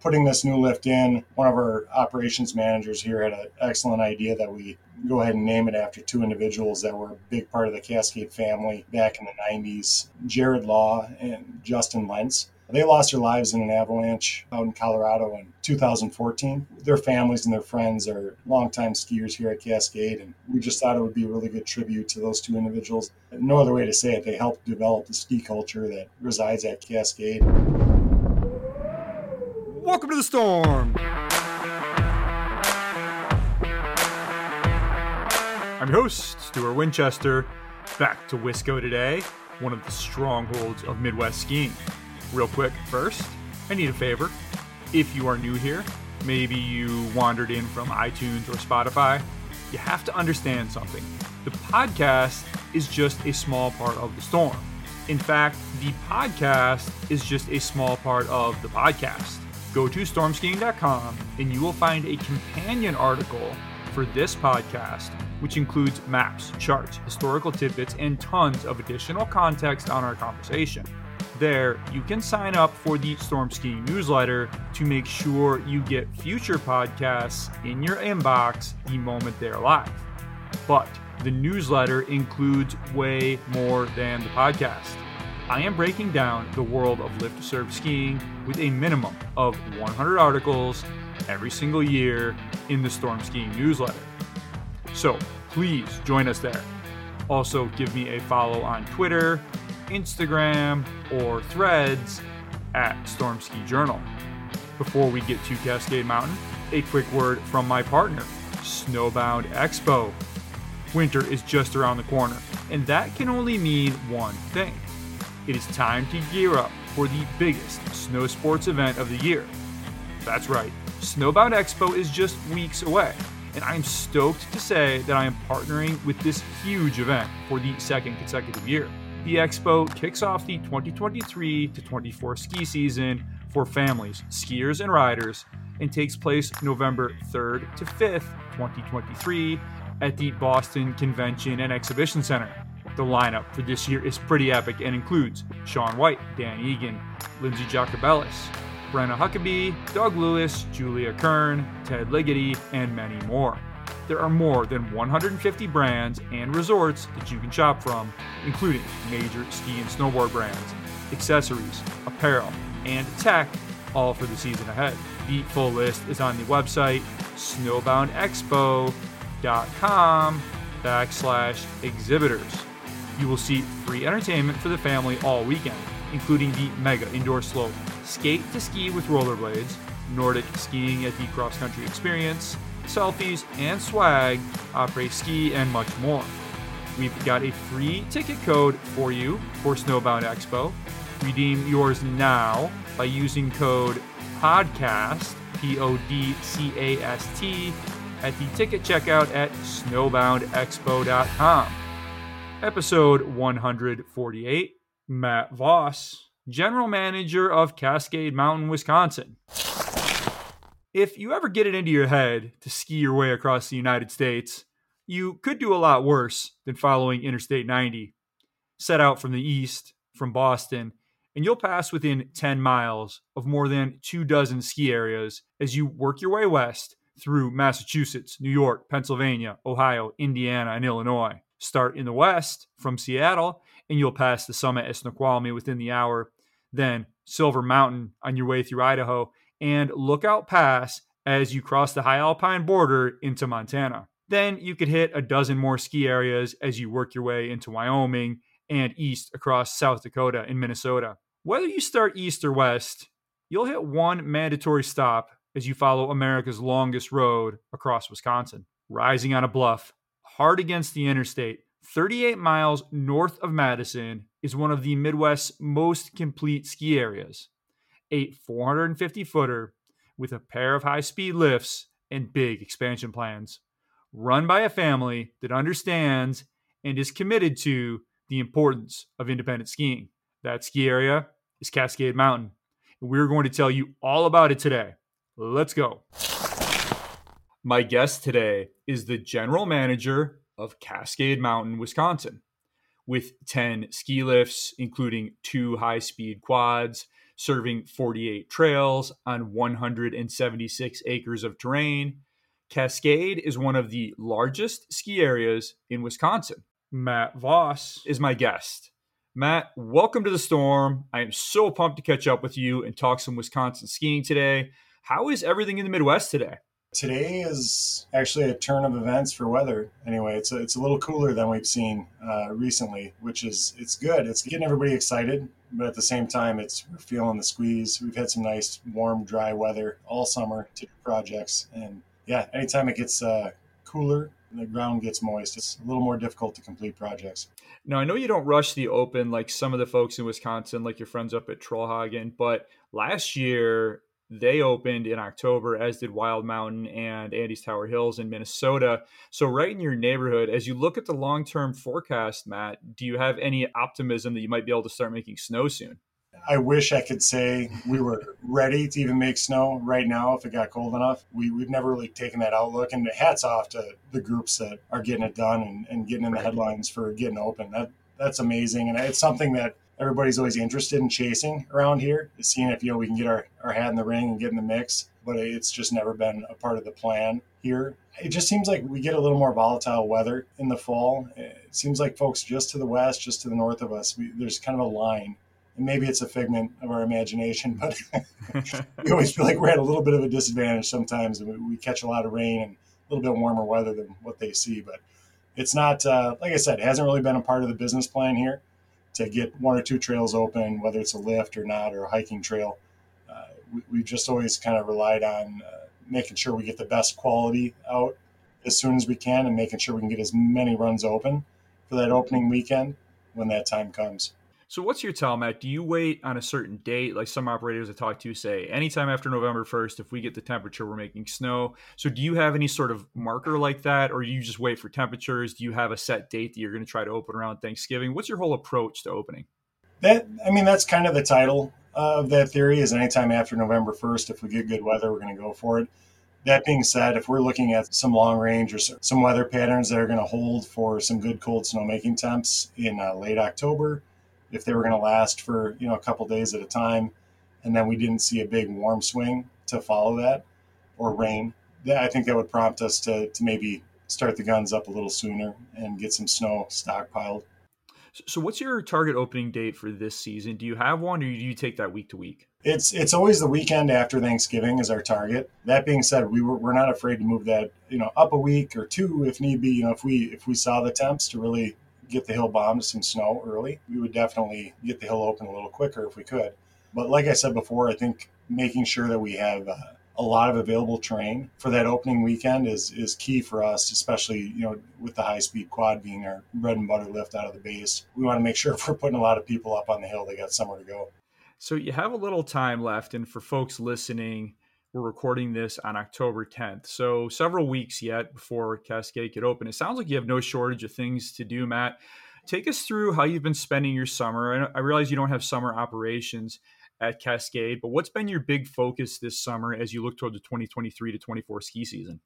putting this new lift in, one of our operations managers here had an excellent idea that we go ahead and name it after two individuals that were a big part of the Cascade family back in the 90s Jared Law and Justin Lentz. They lost their lives in an avalanche out in Colorado in 2014. Their families and their friends are longtime skiers here at Cascade, and we just thought it would be a really good tribute to those two individuals. No other way to say it. They helped develop the ski culture that resides at Cascade. Welcome to the storm. I'm your host, Stuart Winchester. Back to Wisco today, one of the strongholds of Midwest skiing. Real quick, first, I need a favor. If you are new here, maybe you wandered in from iTunes or Spotify, you have to understand something. The podcast is just a small part of the storm. In fact, the podcast is just a small part of the podcast. Go to stormskiing.com and you will find a companion article for this podcast, which includes maps, charts, historical tidbits, and tons of additional context on our conversation. There, you can sign up for the Storm Skiing newsletter to make sure you get future podcasts in your inbox the moment they're live. But the newsletter includes way more than the podcast. I am breaking down the world of lift serve skiing with a minimum of 100 articles every single year in the Storm Skiing newsletter. So please join us there. Also, give me a follow on Twitter, Instagram, or threads at Storm Ski Journal. Before we get to Cascade Mountain, a quick word from my partner, Snowbound Expo. Winter is just around the corner, and that can only mean one thing it is time to gear up for the biggest snow sports event of the year. That's right, Snowbound Expo is just weeks away, and I am stoked to say that I am partnering with this huge event for the second consecutive year. The expo kicks off the 2023 to 24 ski season for families, skiers, and riders and takes place November 3rd to 5th, 2023 at the Boston Convention and Exhibition Center. The lineup for this year is pretty epic and includes Shaun White, Dan Egan, Lindsey Jacobellis, Brenna Huckaby, Doug Lewis, Julia Kern, Ted Ligety, and many more. There are more than 150 brands and resorts that you can shop from, including major ski and snowboard brands, accessories, apparel, and tech, all for the season ahead. The full list is on the website snowboundexpo.com backslash exhibitors you will see free entertainment for the family all weekend, including the mega indoor slope, skate to ski with rollerblades, Nordic skiing at the cross country experience, selfies and swag, après ski, and much more. We've got a free ticket code for you for Snowbound Expo. Redeem yours now by using code PODCAST, P O D C A S T, at the ticket checkout at snowboundexpo.com. Episode 148 Matt Vohs, General Manager of Cascade Mountain, Wisconsin. If you ever get it into your head to ski your way across the United States, you could do a lot worse than following Interstate 90. Set out from the east, from Boston, and you'll pass within 10 miles of more than two dozen ski areas as you work your way west through Massachusetts, New York, Pennsylvania, Ohio, Indiana, and Illinois start in the west from Seattle, and you'll pass the summit at Snoqualmie within the hour. Then Silver Mountain on your way through Idaho, and Lookout Pass as you cross the high alpine border into Montana. Then you could hit a dozen more ski areas as you work your way into Wyoming and east across South Dakota and Minnesota. Whether you start east or west, you'll hit one mandatory stop as you follow America's longest road across Wisconsin. Rising on a bluff, hard against the interstate, 38 miles north of Madison, is one of the Midwest's most complete ski areas. A 450 footer with a pair of high speed lifts and big expansion plans. Run by a family that understands and is committed to the importance of independent skiing. That ski area is Cascade Mountain. We're going to tell you all about it today. Let's go. My guest today is the general manager of Cascade Mountain, Wisconsin, with 10 ski lifts, including two high speed quads, serving 48 trails on 176 acres of terrain. Cascade is one of the largest ski areas in Wisconsin. Matt Vohs is my guest. Matt, welcome to the storm. I am so pumped to catch up with you and talk some Wisconsin skiing today. How is everything in the Midwest today? Today is actually a turn of events for weather. Anyway, it's a, it's a little cooler than we've seen uh, recently, which is it's good. It's getting everybody excited, but at the same time, it's we're feeling the squeeze. We've had some nice, warm, dry weather all summer to do projects, and yeah, anytime it gets uh, cooler, the ground gets moist. It's a little more difficult to complete projects. Now, I know you don't rush the open like some of the folks in Wisconsin, like your friends up at Trollhaugen, but last year they opened in October, as did Wild Mountain and Andes Tower Hills in Minnesota. So, right in your neighborhood, as you look at the long term forecast, Matt, do you have any optimism that you might be able to start making snow soon? I wish I could say we were ready to even make snow right now if it got cold enough. We, we've never really taken that outlook. And hats off to the groups that are getting it done and, and getting in the headlines for getting open. That That's amazing. And it's something that everybody's always interested in chasing around here, seeing if you know we can get our, our hat in the ring and get in the mix. But it's just never been a part of the plan here. It just seems like we get a little more volatile weather in the fall. It seems like folks just to the west, just to the north of us, we, there's kind of a line. And maybe it's a figment of our imagination, but we always feel like we're at a little bit of a disadvantage sometimes. And we, we catch a lot of rain and a little bit warmer weather than what they see. But it's not, uh, like I said, it hasn't really been a part of the business plan here to get one or two trails open, whether it's a lift or not, or a hiking trail. Uh, we, have just always kind of relied on uh, making sure we get the best quality out as soon as we can and making sure we can get as many runs open for that opening weekend when that time comes. So, what's your tell, Matt? Do you wait on a certain date? Like some operators I talk to say, anytime after November 1st, if we get the temperature, we're making snow. So, do you have any sort of marker like that, or you just wait for temperatures? Do you have a set date that you're going to try to open around Thanksgiving? What's your whole approach to opening? That, I mean, that's kind of the title of that theory is anytime after November 1st, if we get good weather, we're going to go for it. That being said, if we're looking at some long range or some weather patterns that are going to hold for some good cold snowmaking temps in uh, late October, if they were going to last for you know a couple days at a time, and then we didn't see a big warm swing to follow that or rain, I think that would prompt us to to maybe start the guns up a little sooner and get some snow stockpiled. So, what's your target opening date for this season? Do you have one, or do you take that week to week? It's it's always the weekend after Thanksgiving is our target. That being said, we were, we're not afraid to move that you know up a week or two if need be. You know, if we if we saw the temps to really get the hill bombed some snow early, we would definitely get the hill open a little quicker if we could. But like I said before, I think making sure that we have uh, a lot of available terrain for that opening weekend is is key for us, especially you know with the high speed quad being our bread and butter lift out of the base. We want to make sure if we're putting a lot of people up on the hill, they got somewhere to go. So you have a little time left, and for folks listening, we're recording this on October 10th. So several weeks yet before Cascade could open. It sounds like you have no shortage of things to do, Matt. Take us through how you've been spending your summer. I realize you don't have summer operations at Cascade, but what's been your big focus this summer as you look toward the 2023 to 24 ski season?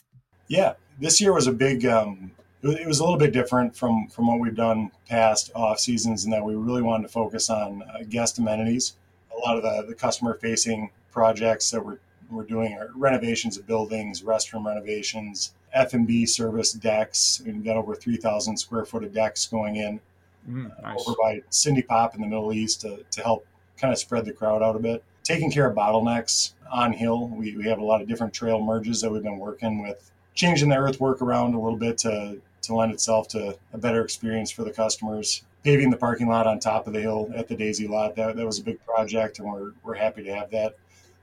Yeah, this year was a big. Um, it was a little bit different from from what we've done past off seasons, in that we really wanted to focus on uh, guest amenities. A lot of the the customer facing projects that were we're doing renovations of buildings, restroom renovations, F&B service decks. We've got over 3,000 square foot of decks going in mm, nice. over by Cindy Pop in the Middle East to, to help kind of spread the crowd out a bit. Taking care of bottlenecks on hill. We, we have a lot of different trail merges that we've been working with, changing the earthwork around a little bit to, to lend itself to a better experience for the customers. Paving the parking lot on top of the hill at the Daisy lot, that, that was a big project, and we're, we're happy to have that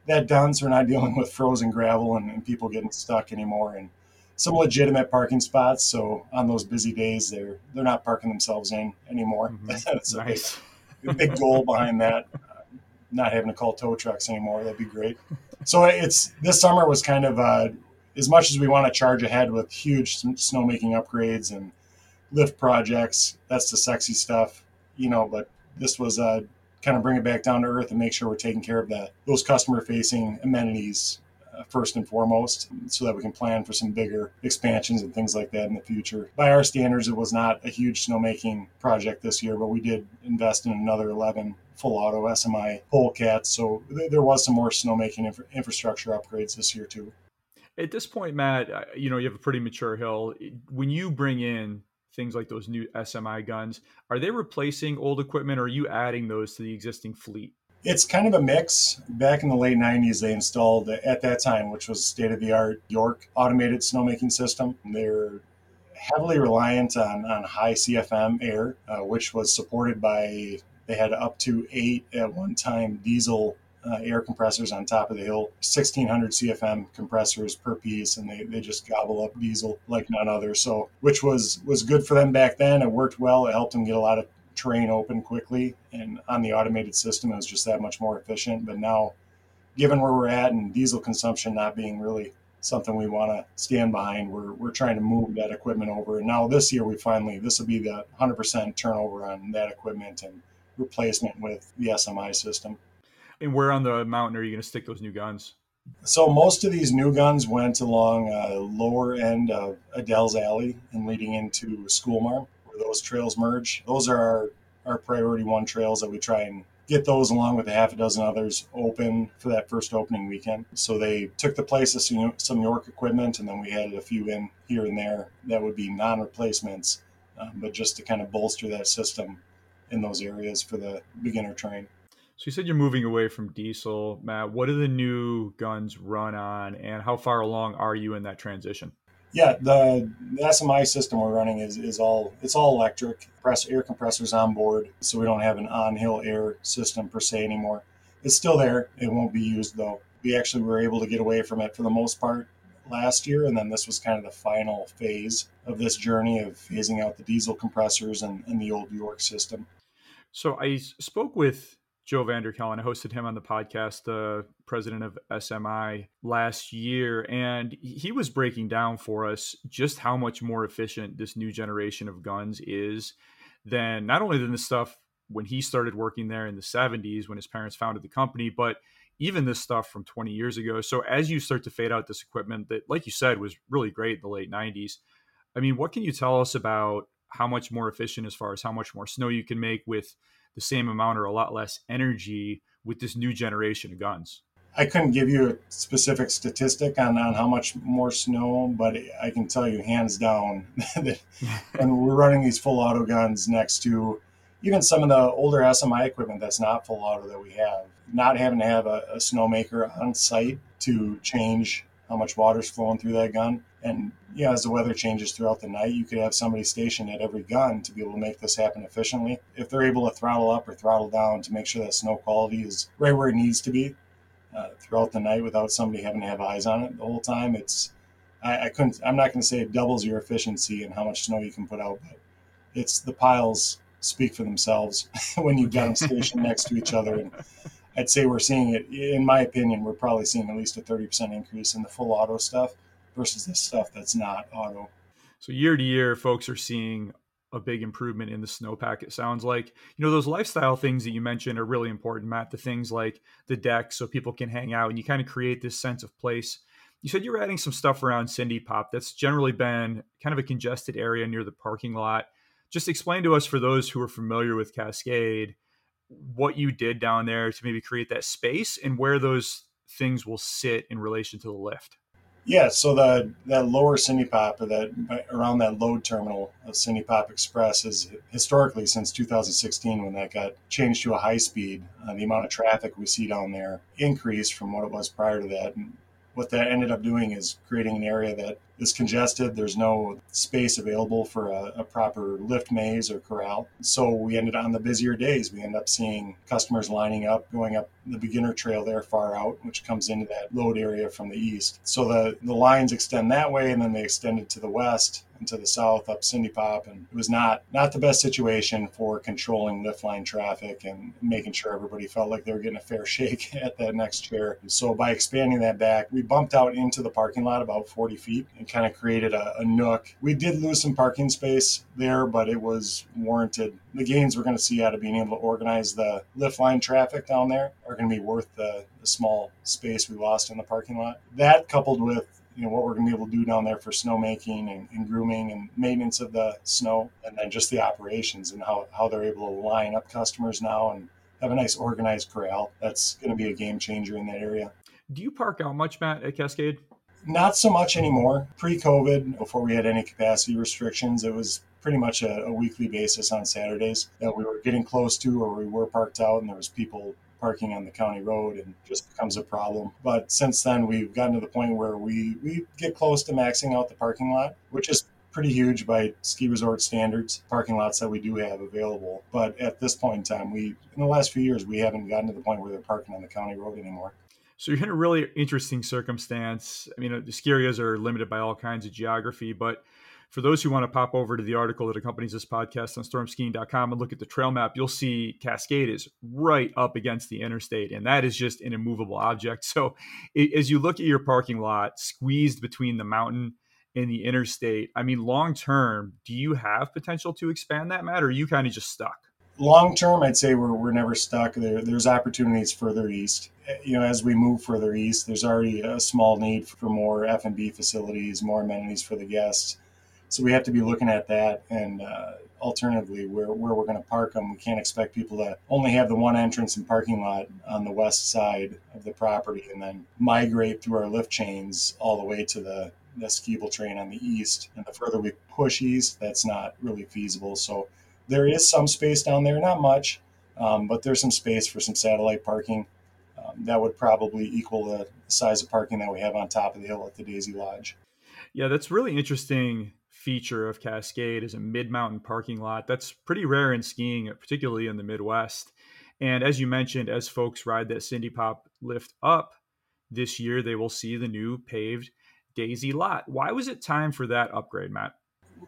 that done so we're not dealing with frozen gravel and, and, people getting stuck anymore and some legitimate parking spots so on those busy days they're they're not parking themselves in anymore mm-hmm. that's nice. a big, big goal behind that uh, not having to call tow trucks anymore that'd be great so it's this summer was kind of uh, as much as we want to charge ahead with huge snowmaking upgrades and lift projects that's the sexy stuff you know but this was uh, kind of bring it back down to earth and make sure we're taking care of that those customer facing amenities uh, first and foremost so that we can plan for some bigger expansions and things like that in the future by our standards it was not a huge snowmaking project this year but we did invest in another 11 full auto SMI polecats. So th- there was some more snowmaking infra- infrastructure upgrades this year too. At this point, Matt, you know you have a pretty mature hill. When you bring in things like those new SMI guns, are they replacing old equipment or are you adding those to the existing fleet? It's kind of a mix. Back in the late 90s, they installed, at that time, which was state of the art York automated snowmaking system. They're heavily reliant on, on high CFM air, uh, which was supported by, they had up to eight at one time diesel uh, air compressors on top of the hill, 1600 CFM compressors per piece, and they, they just gobble up diesel like none other. So, which was was good for them back then. It worked well. It helped them get a lot of terrain open quickly, and on the automated system, it was just that much more efficient. But now, given where we're at and diesel consumption not being really something we want to stand behind. We're, we're trying to move that equipment over. And now this year, we finally, this will be the 100% turnover on that equipment and replacement with the SMI system. And where on the mountain are you going to stick those new guns? So most of these new guns went along lower end of Adele's Alley and leading into Schoolmarm, where those trails merge. Those are our, our priority one trails that we try and get those along with a half a dozen others open for that first opening weekend. So they took the place of some, some York equipment, and then we added a few in here and there that would be non-replacements, um, but just to kind of bolster that system in those areas for the beginner train. So you said you're moving away from diesel, Matt. What do the new guns run on, and how far along are you in that transition? Yeah, the, the SMI system we're running is, is all it's all electric. Press air compressors on board, so we don't have an on-hill air system per se anymore. It's still there. It won't be used though. We actually were able to get away from it for the most part last year, and then this was kind of the final phase of this journey of phasing out the diesel compressors and, and the old York system. So I spoke with Joe VanderKelen. I hosted him on the podcast, the president of SMI last year, and he was breaking down for us just how much more efficient this new generation of guns is than not only than the stuff when he started working there in the 70s when his parents founded the company, but even this stuff from 20 years ago. So as you start to fade out this equipment that, like you said, was really great in the late 90s, I mean, what can you tell us about how much more efficient as far as how much more snow you can make with the same amount or a lot less energy with this new generation of guns? I couldn't give you a specific statistic on, on how much more snow, but I can tell you hands down that when we're running these full auto guns next to even some of the older SMI equipment that's not full auto that we have, not having to have a, a snowmaker on site to change how much water's flowing through that gun. And yeah, as the weather changes throughout the night, you could have somebody stationed at every gun to be able to make this happen efficiently. If they're able to throttle up or throttle down to make sure that snow quality is right where it needs to be uh, throughout the night without somebody having to have eyes on it the whole time, it's I, I couldn't. I'm not going to say it doubles your efficiency and how much snow you can put out, but it's the piles speak for themselves when you've got them stationed next to each other and I'd say we're seeing it, in my opinion, we're probably seeing at least a 30% increase in the full auto stuff versus the stuff that's not auto. So year to year, folks are seeing a big improvement in the snowpack. It sounds like you know those lifestyle things that you mentioned are really important, Matt. The things like the deck, so people can hang out, and you kind of create this sense of place. You said you're adding some stuff around Cindy Pop. That's generally been kind of a congested area near the parking lot. Just explain to us, for those who are familiar with Cascade, what you did down there to maybe create that space and where those things will sit in relation to the lift. Yeah, so the that lower Cindy Pop or that around that load terminal of Pop Express is historically since 2016 when that got changed to a high speed, uh, the amount of traffic we see down there increased from what it was prior to that. And what that ended up doing is creating an area that is congested. There's no space available for a, a, proper lift maze or corral. So we ended on the busier days, we end up seeing customers lining up, going up the beginner trail there far out, which comes into that load area from the east. So the, the lines extend that way and then they extended to the west and to the south up Cindy Pop. And it was not not the best situation for controlling lift line traffic and making sure everybody felt like they were getting a fair shake at that next chair. So by expanding that back, we bumped out into the parking lot about 40 feet and kind of created a, a nook. We did lose some parking space there, but it was warranted. The gains we're going to see out of being able to organize the lift line traffic down there are going to be worth the, the small space we lost in the parking lot. That coupled with you know what we're going to be able to do down there for snowmaking and, and, grooming and maintenance of the snow and then just the operations and how, how they're able to line up customers now and have a nice organized corral. That's going to be a game changer in that area. Do you park out much, Matt, at Cascade? Not so much anymore. Pre COVID, before we had any capacity restrictions, it was pretty much a, a, weekly basis on Saturdays that we were getting close to or we were parked out and there was people parking on the county road and just becomes a problem. But since then we've gotten to the point where we, we get close to maxing out the parking lot, which is pretty huge by ski resort standards, parking lots that we do have available. But at this point in time, we in the last few years we haven't gotten to the point where they're parking on the county road anymore. So you're in a really interesting circumstance. I mean, the ski areas are limited by all kinds of geography, but for those who want to pop over to the article that accompanies this podcast on stormskiing.com and look at the trail map, you'll see Cascade is right up against the interstate, and that is just an immovable object. So, as you look at your parking lot squeezed between the mountain and the interstate, I mean, long term, do you have potential to expand that, Matt, or are you kind of just stuck? long term, I'd say we're, we're never stuck. There, there's opportunities further east. Eh, you know, as we move further east, there's already a small need for more F and B facilities, more amenities for the guests. So we have to be looking at that. And uh, alternatively, where, where we're going to park them, we can't expect people to only have the one entrance and parking lot on the west side of the property and then migrate through our lift chains all the way to the the skiable train on the east. And the further we push east, that's not really feasible. So there is some space down there, not much, um, but there's some space for some satellite parking. Um, that would probably equal the size of parking that we have on top of the hill at the Daisy Lodge. Yeah, that's really interesting feature of Cascade is a mid-mountain parking lot. That's pretty rare in skiing, particularly in the Midwest. And as you mentioned, as folks ride that Cindy Pop lift up this year, they will see the new paved Daisy lot. Why was it time for that upgrade, Matt?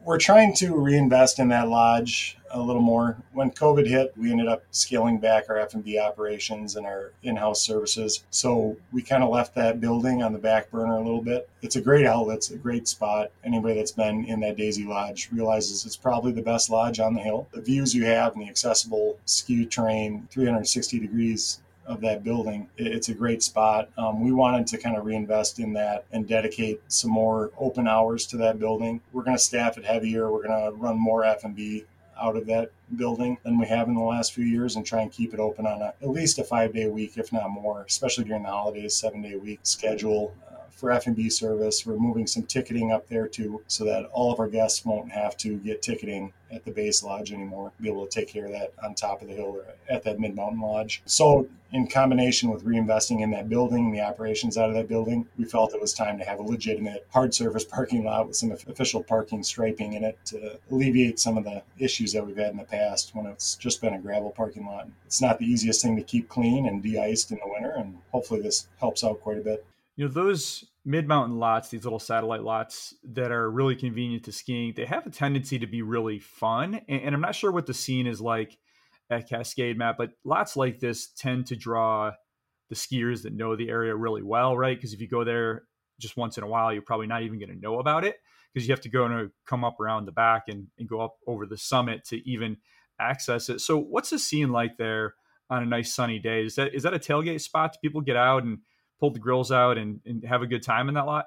We're trying to reinvest in that lodge a little more. When COVID hit, we ended up scaling back our F&B operations and our in-house services. So we kind of left that building on the back burner a little bit. It's a great outlet, it's a great spot. Anybody that's been in that Daisy Lodge realizes it's probably the best lodge on the hill. The views you have and the accessible ski train 360 degrees of that building. It's a great spot. Um, we wanted to kind of reinvest in that and dedicate some more open hours to that building. We're going to staff it heavier. We're going to run more F and B out of that building than we have in the last few years and try and keep it open on a, at least a five day week, if not more, especially during the holidays, seven day week schedule for F&B service. We're moving some ticketing up there too, so that all of our guests won't have to get ticketing at the base lodge anymore. Be able to take care of that on top of the hill or at that mid mountain lodge. So, in combination with reinvesting in that building, the operations out of that building, we felt it was time to have a legitimate hard surface parking lot with some official parking striping in it to alleviate some of the issues that we've had in the past when it's just been a gravel parking lot. It's not the easiest thing to keep clean and de-iced in the winter, and hopefully this helps out quite a bit. You know, those mid mountain lots, these little satellite lots that are really convenient to skiing, they have a tendency to be really fun. And, and I'm not sure what the scene is like at Cascade Matt, but lots like this tend to draw the skiers that know the area really well, right? Because if you go there just once in a while, you're probably not even going to know about it because you have to go and uh, come up around the back and, and go up over the summit to even access it. So, what's the scene like there on a nice sunny day? Is that is that a tailgate spot? Do people get out and pull the grills out and, and have a good time in that lot?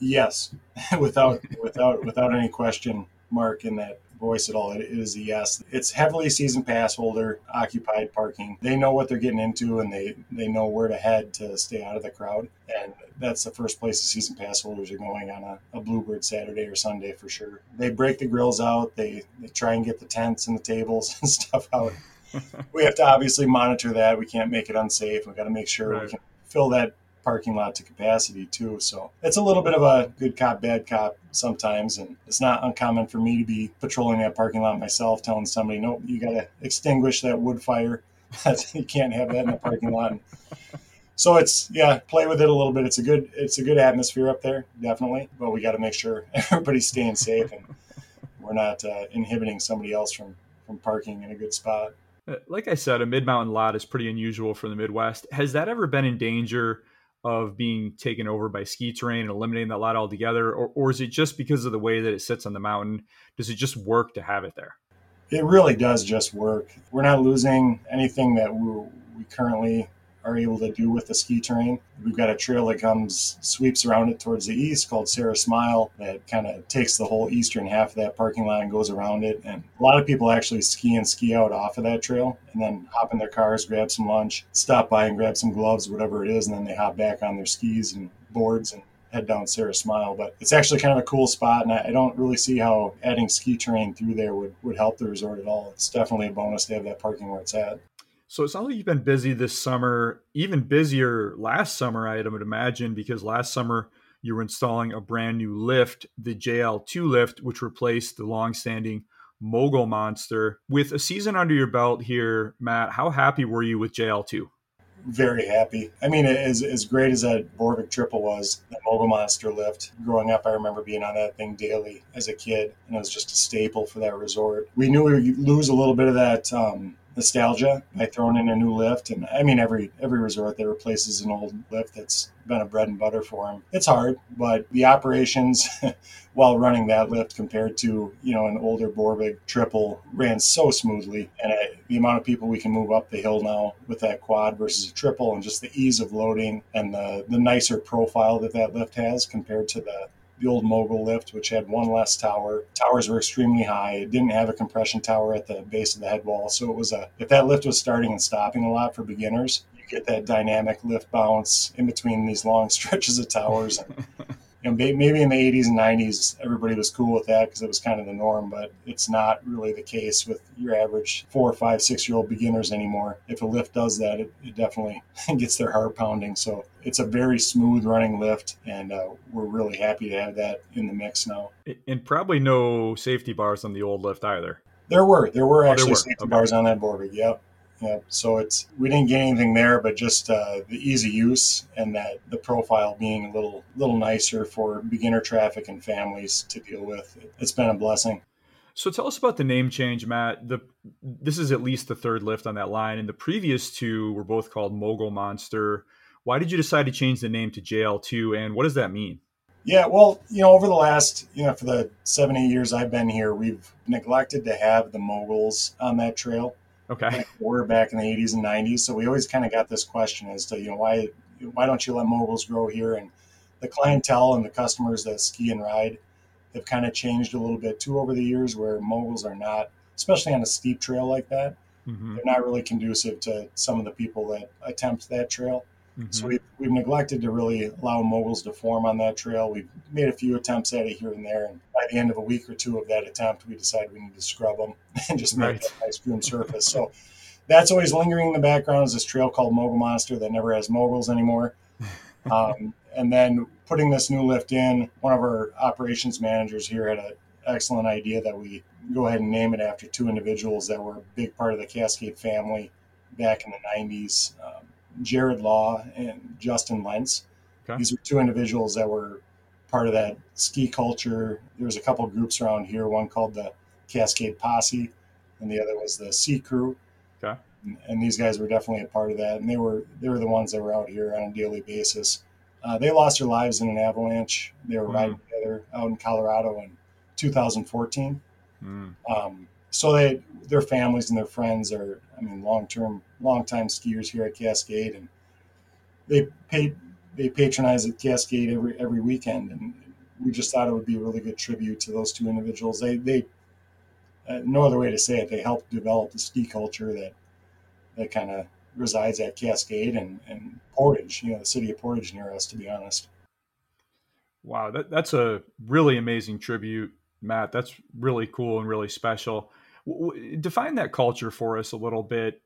Yes, without without without any question, Mark, in that voice at all, it is a yes. It's heavily season pass holder occupied parking. They know what they're getting into and they they know where to head to stay out of the crowd. And that's the first place the season pass holders are going on a, a Bluebird Saturday or Sunday for sure. They break the grills out. They they try and get the tents and the tables and stuff out. we have to obviously monitor that. We can't make it unsafe. We've got to make sure right. we can fill that parking lot to capacity too. So it's a little bit of a good cop, bad cop sometimes. And it's not uncommon for me to be patrolling that parking lot myself, telling somebody, nope, you got to extinguish that wood fire. you can't have that in the parking lot. So it's yeah, play with it a little bit. It's a good it's a good atmosphere up there, definitely. But we got to make sure everybody's staying safe and we're not uh, inhibiting somebody else from from parking in a good spot. Uh, like I said, a mid mountain lot is pretty unusual for the Midwest. Has that ever been in danger of being taken over by ski terrain and eliminating that lot altogether? Or, or is it just because of the way that it sits on the mountain? Does it just work to have it there? It really does just work. We're not losing anything that we, we currently are able to do with the ski terrain. We've got a trail that comes, sweeps around it towards the east called Sarah Smile that kind of takes the whole eastern half of that parking lot and goes around it. And a lot of people actually ski and ski out off of that trail and then hop in their cars, grab some lunch, stop by and grab some gloves, whatever it is, and then they hop back on their skis and boards and head down Sarah Smile. But it's actually kind of a cool spot, and I, don't really see how adding ski terrain through there would, would help the resort at all. It's definitely a bonus to have that parking where it's at. So it sounds like you've been busy this summer, even busier last summer, I would imagine, because last summer you were installing a brand new lift, the JL2 lift, which replaced the long-standing Mogul Monster. With a season under your belt here, Matt, how happy were you with JL2? very happy. I mean, as, as great as that Borvig triple was, the Mogul Monster lift, growing up, I remember being on that thing daily as a kid, and it was just a staple for that resort. We knew we would lose a little bit of that um, nostalgia by throwing in a new lift. And I mean, every every resort that replaces an old lift that's been a bread and butter for them. It's hard, but the operations while running that lift compared to you know an older Borvig triple ran so smoothly, and I, the amount of people we can move up the hill now with that quad versus a triple, and just the ease of loading and the the nicer profile that that lift has compared to the the old mogul lift, which had one less tower. Towers were extremely high. It didn't have a compression tower at the base of the head wall. So it was a, if that lift was starting and stopping a lot for beginners, you get that dynamic lift bounce in between these long stretches of towers. You know, maybe in the 80s and 90s, everybody was cool with that because it was kind of the norm, but it's not really the case with your average four, five, six year old beginners anymore. If a lift does that, it, it definitely gets their heart pounding. So it's a very smooth running lift, and uh, we're really happy to have that in the mix now. And probably no safety bars on the old lift either. There were. There were actually oh, there were. safety okay. bars on that Borvig. Yep. Yeah, so it's we didn't get anything there, but just uh, the easy use and that the profile being a little little nicer for beginner traffic and families to deal with. It's been a blessing. So tell us about the name change, Matt. The this is at least the third lift on that line, and the previous two were both called Mogul Monster. Why did you decide to change the name to JL2, and what does that mean? Yeah, well, you know, over the last, you know, for the seven, eight years I've been here, we've neglected to have the moguls on that trail. Okay. We're back in the 80s and 90s, so we always kind of got this question as to you know why why don't you let moguls grow here? And the clientele and the customers that ski and ride have kind of changed a little bit too over the years, where moguls are not, especially on a steep trail like that, mm-hmm. they're not really conducive to some of the people that attempt that trail. Mm-hmm. So we've, we've neglected to really allow moguls to form on that trail. We've made a few attempts at it here and there. And by the end of a week or two of that attempt, we decided we need to scrub them and just make right. a nice groomed surface. So that's always lingering in the background is this trail called Mogul Monster that never has moguls anymore. Um, and then putting this new lift in, one of our operations managers here had an excellent idea that we go ahead and name it after two individuals that were a big part of the Cascade family back in the 90s. Um, Jared Law and Justin Lentz. Okay. These are two individuals that were part of that ski culture. There was a couple groups around here, one called the Cascade Posse, and the other was the Sea Crew. Okay. And, and these guys were definitely a part of that, and they were they were the ones that were out here on a daily basis. Uh, they lost their lives in an avalanche. They were mm. riding together out in Colorado in 2014. Mm. Um, so they their families and their friends are I mean long term long time skiers here at Cascade and they pay they patronize at Cascade every every weekend and we just thought it would be a really good tribute to those two individuals. They they uh, no other way to say it. They helped develop the ski culture that that kind of resides at Cascade and, and Portage, you know, the city of Portage near us, to be honest. Wow, that, that's a really amazing tribute, Matt. That's really cool and really special define that culture for us a little bit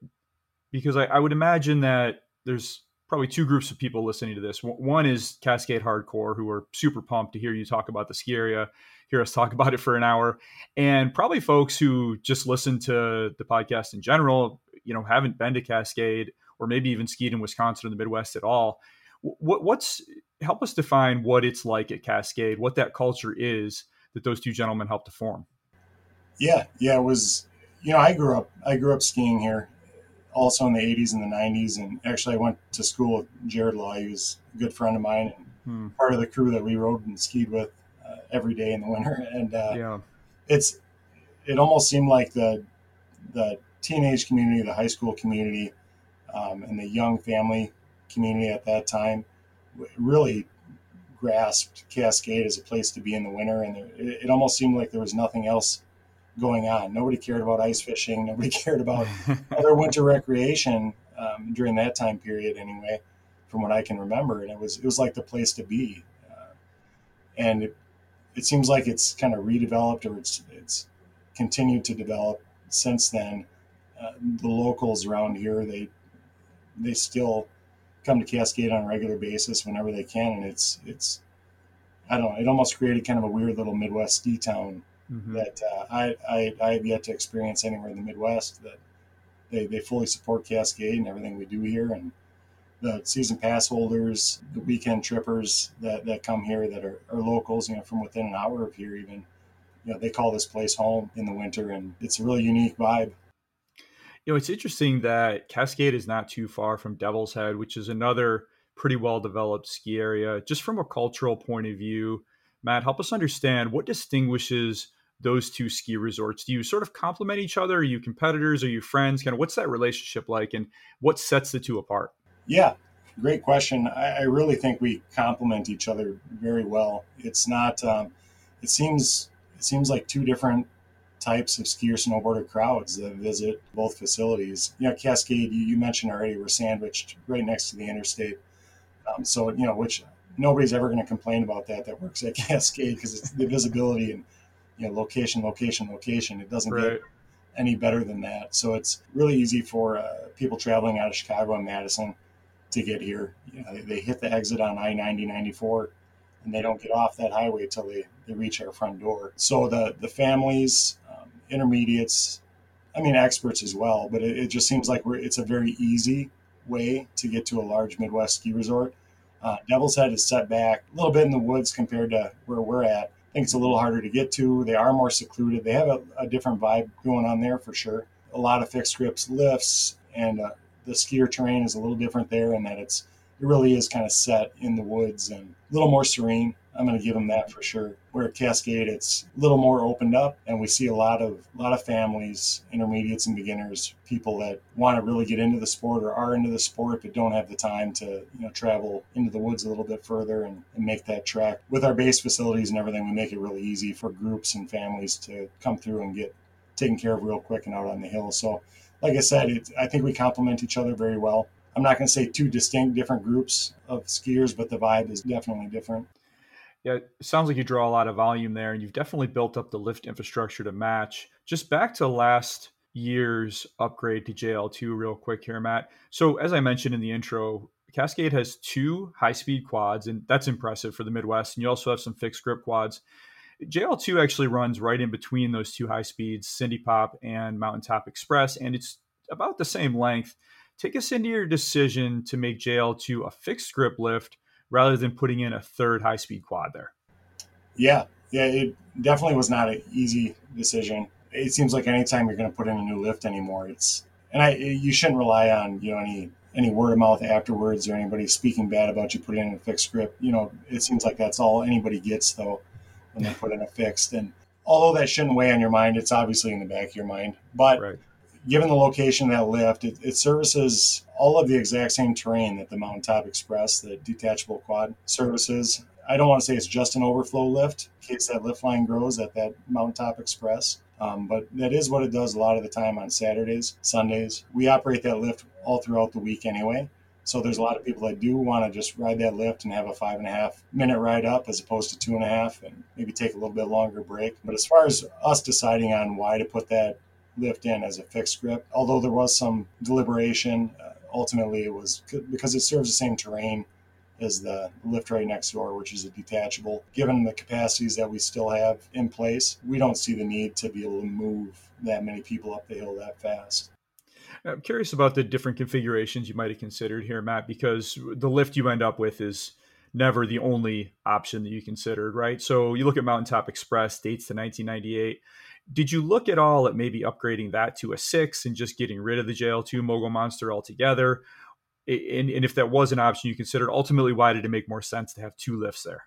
because I, I, would imagine that there's probably two groups of people listening to this. One is cascade hardcore who are super pumped to hear you talk about the ski area hear us talk about it for an hour and probably folks who just listen to the podcast in general you know haven't been to cascade or maybe even skied in wisconsin or the midwest at all. What, what's help us define what it's like at cascade what that culture is that those two gentlemen helped to form yeah, yeah, it was. You know, I grew up. I grew up skiing here, also in the '80s and the '90s, and actually, I went to school with Jared Law. He was a good friend of mine and hmm. part of the crew that we rode and skied with uh, every day in the winter. And uh, yeah, it's it almost seemed like the the teenage community, the high school community, um, and the young family community at that time really grasped Cascade as a place to be in the winter, and it, it almost seemed like there was nothing else going on. Nobody cared about ice fishing. Nobody cared about other winter recreation um, during that time period, anyway, from what I can remember. And it was it was like the place to be. Uh, and it, it seems like it's kind of redeveloped or it's it's continued to develop since then. Uh, the locals around here they they still come to Cascade on a regular basis whenever they can, and it's it's I don't know. It almost created kind of a weird little Midwest ski town mm-hmm. that uh, I, I I have yet to experience anywhere in the Midwest. That they they fully support Cascade and everything we do here, and the season pass holders, the weekend trippers that, that come here that are, are locals, you know, from within an hour of here even, you know, they call this place home in the winter and it's a really unique vibe. You know, it's interesting that Cascade is not too far from Devil's Head, which is another pretty well developed ski area. Just from a cultural point of view, Matt, help us understand what distinguishes those two ski resorts? Do you sort of complement each other? Are you competitors? Are you friends? Kind of what's that relationship like and what sets the two apart? Yeah, great question. I, I really think we complement each other very well. It's not. Um, it seems. It seems like two different types of skier snowboarder crowds that visit both facilities. You know, Cascade, you, you mentioned already, we're sandwiched right next to the interstate. Um, so you know, which nobody's ever going to complain about that. That works at Cascade because it's the visibility and you know location, location, location. It doesn't right. get any better than that. So it's really easy for uh, people traveling out of Chicago and Madison to get here. You know, they, they hit the exit on I 90 94 and they don't get off that highway until they, they reach our front door. So the, the families, um, intermediates, I mean, experts as well, but it, it just seems like it's a very easy way to get to a large Midwest ski resort. Uh, Devil's Head is set back a little bit in the woods compared to where we're at. I think it's a little harder to get to. They are more secluded. They have a, a different vibe going on there for sure. A lot of fixed grips lifts and uh, the skier terrain is a little different there in that it's it really is kind of set in the woods and a little more serene. I'm going to give them that for sure. Where at Cascade, it's a little more opened up, and we see a lot of a lot of families, intermediates and beginners, people that want to really get into the sport or are into the sport but don't have the time to you know travel into the woods a little bit further and, and make that track. With our base facilities and everything, we make it really easy for groups and families to come through and get taken care of real quick and out on the hill. So like I said, it, I think we complement each other very well. I'm not going to say two distinct different groups of skiers, but the vibe is definitely different. Yeah, it sounds like you draw a lot of volume there, and you've definitely built up the lift infrastructure to match. Just back to last year's upgrade to JL2, real quick here, Matt. So, as I mentioned in the intro, Cascade has two high speed quads, and that's impressive for the Midwest. And you also have some fixed grip quads. JL2 actually runs right in between those two high speeds, Cindy Pop and Mountaintop Express, and it's about the same length. Take us into your decision to make JL2 a fixed grip lift rather than putting in a third high speed quad there. Yeah, yeah, it definitely was not an easy decision. It seems like anytime you're going to put in a new lift anymore, it's and I you shouldn't rely on you know any any word of mouth afterwards or anybody speaking bad about you putting in a fixed grip. You know, it seems like that's all anybody gets though when they put in a fixed. And although that shouldn't weigh on your mind, it's obviously in the back of your mind. But right. Given the location of that lift, it, it, services all of the exact same terrain that the Mountaintop Express, the detachable quad, services. I don't want to say it's just an overflow lift in case that lift line grows at that Mountaintop Express. Um, but that is what it does a lot of the time on Saturdays, Sundays. We operate that lift all throughout the week anyway. So there's a lot of people that do want to just ride that lift and have a five and a half minute ride up as opposed to two and a half and maybe take a little bit longer break. But as far as us deciding on why to put that lift in as a fixed grip, although there was some deliberation, uh, ultimately it was because it serves the same terrain as the lift right next door, which is a detachable. Given the capacities that we still have in place, we don't see the need to be able to move that many people up the hill that fast. I'm curious about the different configurations you might have considered here, Matt, because the lift you end up with is never the only option that you considered, right? So you look at Mountaintop Express, dates to 1998. Did you look at all at maybe upgrading that to a six and just getting rid of the JL2 Mogul Monster altogether? And, and if that was an option you considered, ultimately, why did it make more sense to have two lifts there?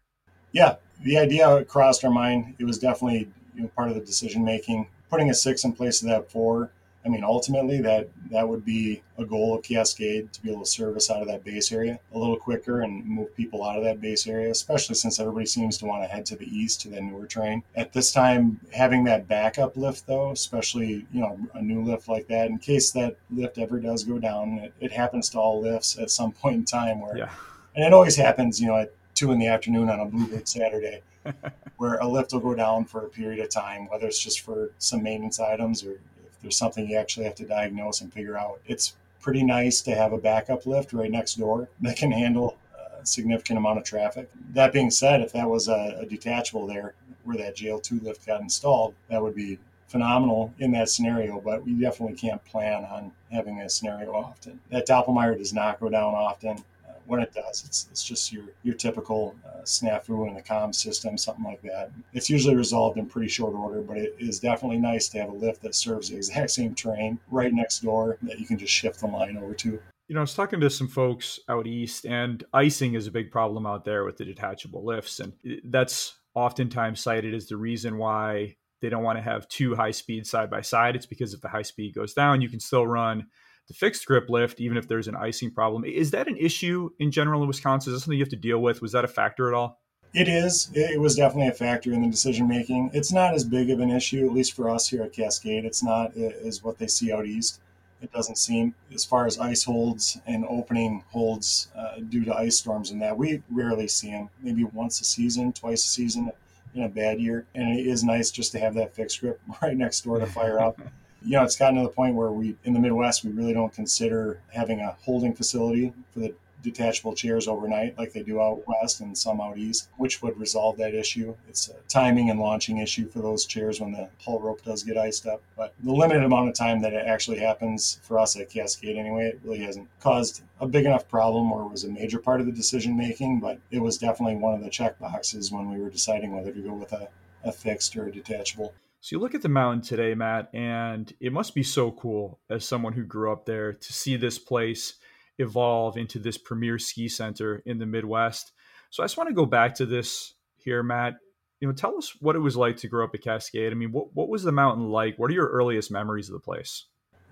Yeah, the idea crossed our mind. It was definitely you know, part of the decision making. Putting a six in place of that four I mean, ultimately, that that would be a goal of Cascade to be able to service out of that base area a little quicker and move people out of that base area, especially since everybody seems to want to head to the east to the newer train. At this time, having that backup lift, though, especially you know a new lift like that, in case that lift ever does go down, it, it happens to all lifts at some point in time where, Yeah. and it always happens, you know, at two in the afternoon on a Bluebird Saturday. where a lift will go down for a period of time, whether it's just for some maintenance items or there's something you actually have to diagnose and figure out. It's pretty nice to have a backup lift right next door that can handle a significant amount of traffic. That being said, if that was a, a detachable there where that JL2 lift got installed, that would be phenomenal in that scenario, but we definitely can't plan on having that scenario often. That Doppelmayr does not go down often when it does, it's, it's just your your typical uh, snafu in the comm system, something like that. It's usually resolved in pretty short order, but it is definitely nice to have a lift that serves the exact same train right next door that you can just shift the line over to. You know, I was talking to some folks out east, and icing is a big problem out there with the detachable lifts. And that's oftentimes cited as the reason why they don't want to have two high speed side by side. It's because if the high speed goes down, you can still run the fixed grip lift, even if there's an icing problem. Is that an issue in general in Wisconsin? Is that something you have to deal with? Was that a factor at all? It is. It was definitely a factor in the decision making. It's not as big of an issue, at least for us here at Cascade. It's not as what they see out east. It doesn't seem, as far as ice holds and opening holds uh, due to ice storms and that, we rarely see them. Maybe once a season, twice a season in a bad year. And it is nice just to have that fixed grip right next door to fire up. you know, it's gotten to the point where we, in the Midwest, we really don't consider having a holding facility for the detachable chairs overnight like they do out west and some out east, which would resolve that issue. It's a timing and launching issue for those chairs when the haul rope does get iced up. But the limited amount of time that it actually happens for us at Cascade anyway, it really hasn't caused a big enough problem or was a major part of the decision making, but it was definitely one of the check boxes when we were deciding whether to go with a, a fixed or a detachable. So you look at the mountain today, Matt, and it must be so cool as someone who grew up there to see this place evolve into this premier ski center in the Midwest. So I just want to go back to this here, Matt. You know, tell us what it was like to grow up at Cascade. I mean, what, what was the mountain like? What are your earliest memories of the place?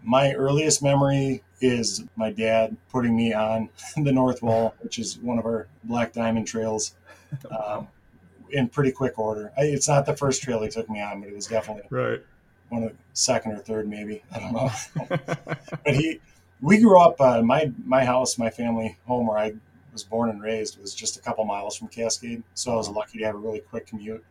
My earliest memory is my dad putting me on the North Wall, which is one of our Black Diamond trails, um, in pretty quick order. I, it's not the first trail he took me on, but it was definitely right. one of the second or third, maybe. I don't know. but he, we grew up. Uh, my my house, my family home, where I was born and raised, was just a couple miles from Cascade. So I was lucky to have a really quick commute.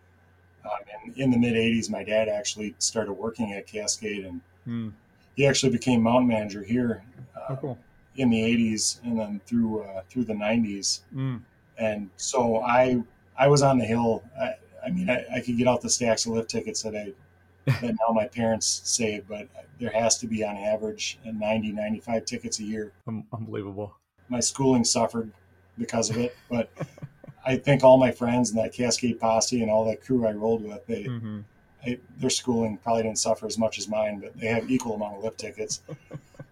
Um, and in the mid '80s, my dad actually started working at Cascade, and Hmm. he actually became mountain manager here uh, Oh, cool. in the '80s, and then through uh, through the '90s. Mm. And so I I was on the hill. I, I mean, I, I could get out the stacks of lift tickets that I that now my parents save, but there has to be on average 90, 95 tickets a year. Unbelievable. My schooling suffered because of it, but I think all my friends and that Cascade posse and all that crew I rolled with, they, hmm I, their schooling probably didn't suffer as much as mine, but they have equal amount of lift tickets.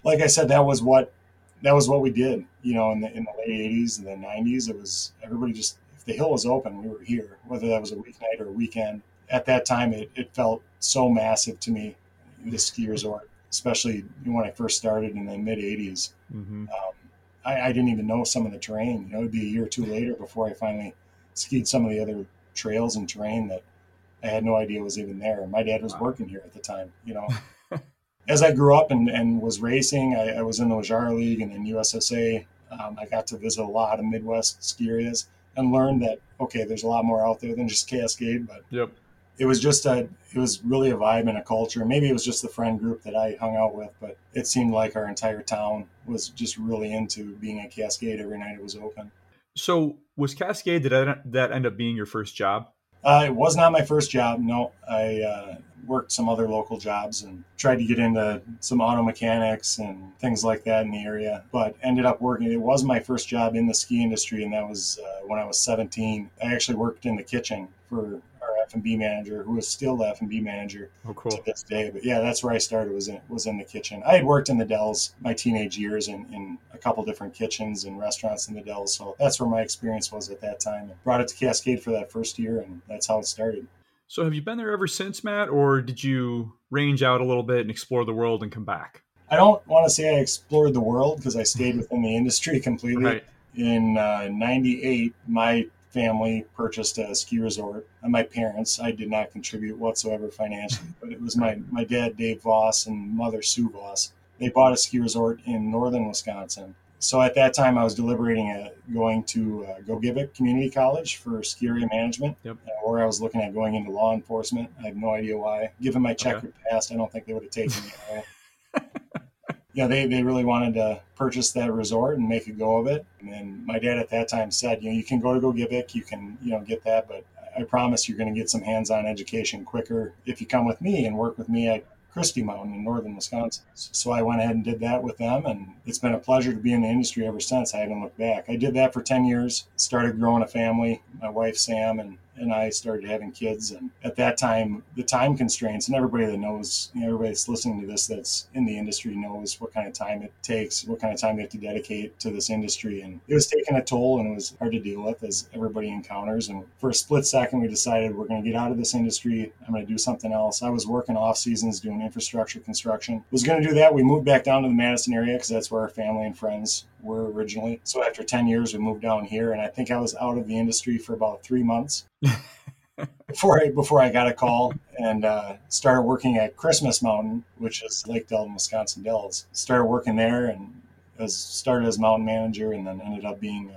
Like I said, that was what that was what we did. You know, in the in the late '80s and the '90s, it was everybody just the hill was open, we were here. Whether that was a weeknight or a weekend. At that time, it, it felt so massive to me, the ski resort, especially when I first started in the mid '80s. hmm Um, I, I didn't even know some of the terrain. You know, it'd be a year or two later before I finally skied some of the other trails and terrain that I had no idea was even there. My dad was Wow. working here at the time. You know, as I grew up and, and was racing, I, I was in the Wajar League and then USSA. Um, I got to visit a lot of Midwest ski areas and learned that okay, there's a lot more out there than just Cascade, but Yep. it was just a it was really a vibe and a culture maybe it was just the friend group that i hung out with but it seemed like our entire town was just really into being at cascade every night it was open So was Cascade did that, that end up being your first job? uh, it was not my first job no i uh, worked some other local jobs and tried to get into some auto mechanics and things like that in the area but ended up working it was my first job in the ski industry and that was uh, when i was 17 i actually worked in the kitchen for our f&b manager who is still the f&b manager Oh, cool. to this day. But yeah, that's where I started was in was in the kitchen. I had worked in the Dells my teenage years in, in a couple different kitchens and restaurants in the Dells. So that's where my experience was at that time. And brought it to Cascade for that first year and that's how it started. So have you been there ever since, Matt, or did you range out a little bit and explore the world and come back? I don't want to say I explored the world because I stayed within the industry completely. Right. In '98, uh, my family purchased a ski resort. And my parents, I did not contribute whatsoever financially, but it was my, my dad, Dave Vohs, and mother, Sue Vohs. They bought a ski resort in northern Wisconsin. So at that time, I was deliberating at going to uh, Gogebic Community College for ski area management, yep. uh, or I was looking at going into law enforcement. I have no idea why. Given my checkered okay. past, I don't think they would have taken me. yeah, they, they really wanted to purchase that resort and make a go of it. And my dad at that time said, you know, you can go to Gogebic, you can, you know, get that, but I promise you're going to get some hands-on education quicker if you come with me and work with me at Christie Mountain in northern Wisconsin. So I went ahead and did that with them, and it's been a pleasure to be in the industry ever since. I haven't looked back. I did that for 10 years, started growing a family. My wife, Sam, and and I started having kids. And at that time, the time constraints, and everybody that knows, you know, everybody that's listening to this that's in the industry knows what kind of time it takes, what kind of time you have to dedicate to this industry. And it was taking a toll and it was hard to deal with as everybody encounters. And for a split second, we decided we're going to get out of this industry. I'm going to do something else. I was working off seasons doing infrastructure construction. Was going to do that. We moved back down to the Madison area because that's where our family and friends were originally. So after 10 years, we moved down here, and I think I was out of the industry for about three months before I before I got a call and uh, started working at Christmas Mountain, which is Lake Delton, Wisconsin Dells. Started working there and as started as mountain manager, and then ended up being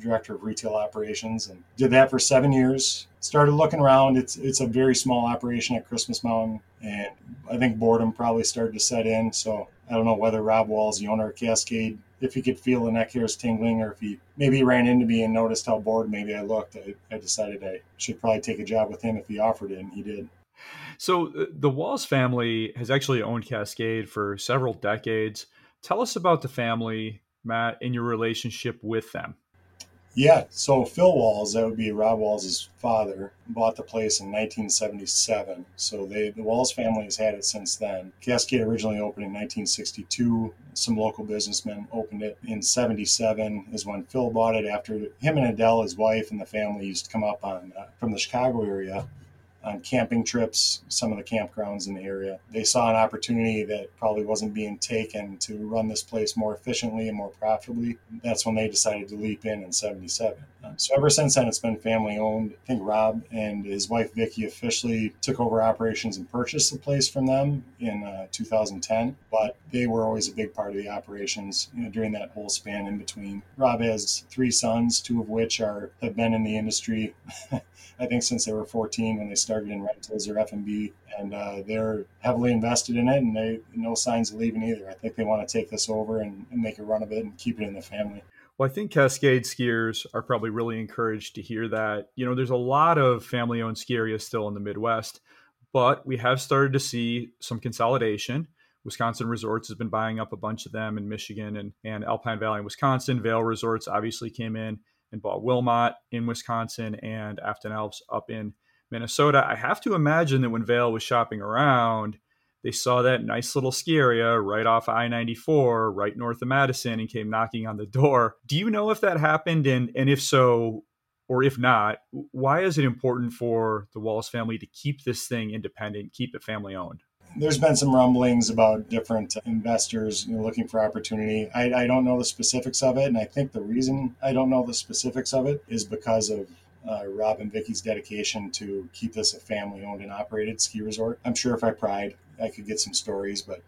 director of retail operations, and did that for seven years. Started looking around. It's it's a very small operation at Christmas Mountain, and I think boredom probably started to set in. So I don't know whether Rob Walz, the owner of Cascade, if he could feel the neck hairs tingling or if he maybe ran into me and noticed how bored maybe I looked, I, I decided I should probably take a job with him if he offered it, and he did. So uh, the Walz family has actually owned Cascade for several decades. Tell us about the family, Matt, and your relationship with them. Yeah, so Phil Walz, that would be Rob Walz' father, bought the place in 1977. So they, the Walz family has had it since then. Cascade originally opened in 1962. Some local businessmen opened it in 77 is when Phil bought it after him and Adele, his wife, and the family used to come up on uh, from the Chicago area on camping trips, some of the campgrounds in the area. They saw an opportunity that probably wasn't being taken to run this place more efficiently and more profitably. That's when they decided to leap in in 77. Um, so ever since then, it's been family owned. I think Rob and his wife Vicky officially took over operations and purchased the place from them in uh, 2010, but they were always a big part of the operations you know, during that whole span in between. Rob has three sons, two of which are have been in the industry I think since they were 14 when they started in rentals or F&B, and uh, they're heavily invested in it, and they no signs of leaving either. I think they want to take this over and, and make a run of it and keep it in the family. Well, I think Cascade skiers are probably really encouraged to hear that. You know, there's a lot of family owned ski areas still in the Midwest, but we have started to see some consolidation. Wisconsin Resorts has been buying up a bunch of them in Michigan and, and Alpine Valley in Wisconsin. Vail Resorts obviously came in and bought Wilmot in Wisconsin and Afton Alps up in Minnesota. I have to imagine that when Vail was shopping around, they saw that nice little ski area right off I 94, right north of Madison, and came knocking on the door. Do you know if that happened? And, and if so, or if not, why is it important for the Wallace family to keep this thing independent, keep it family owned? there's been some rumblings about different investors you know, looking for opportunity. I, I, don't know the specifics of it, and I think the reason I don't know the specifics of it is because of uh, Rob and Vicky's dedication to keep this a family-owned and operated ski resort. I'm sure if I pried, I could get some stories, but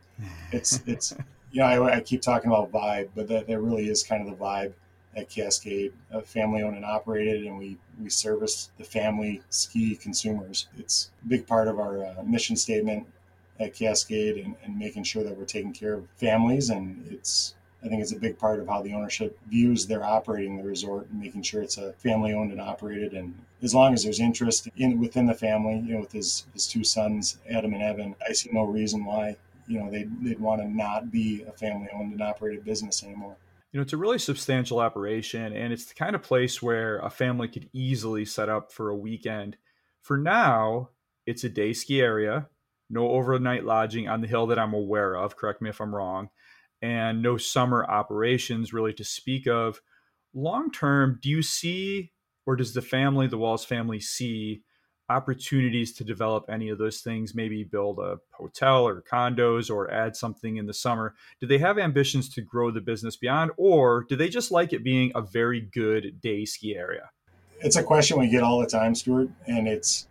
it's it's you know I, I keep talking about vibe, but that, that really is kind of the vibe at Cascade, uh, family owned and operated, and we, we service the family ski consumers. It's a big part of our uh, mission statement at Cascade and, and making sure that we're taking care of families. And it's, I think it's a big part of how the ownership views their operating the resort and making sure it's a family owned and operated. And as long as there's interest in within the family, you know, with his, his two sons, Adam and Evan, I see no reason why, you know, they'd, they'd want to not be a family owned and operated business anymore. You know, it's a really substantial operation, and it's the kind of place where a family could easily set up for a weekend. For now, it's a day ski area no overnight lodging on the hill that I'm aware of. Correct me if I'm wrong. And no summer operations really to speak of. Long term, do you see, or does the family, the Walz family, see opportunities to develop any of those things, maybe build a hotel or condos or add something in the summer? Do they have ambitions to grow the business beyond, or do they just like it being a very good day ski area? It's a question we get all the time, Stuart, and it's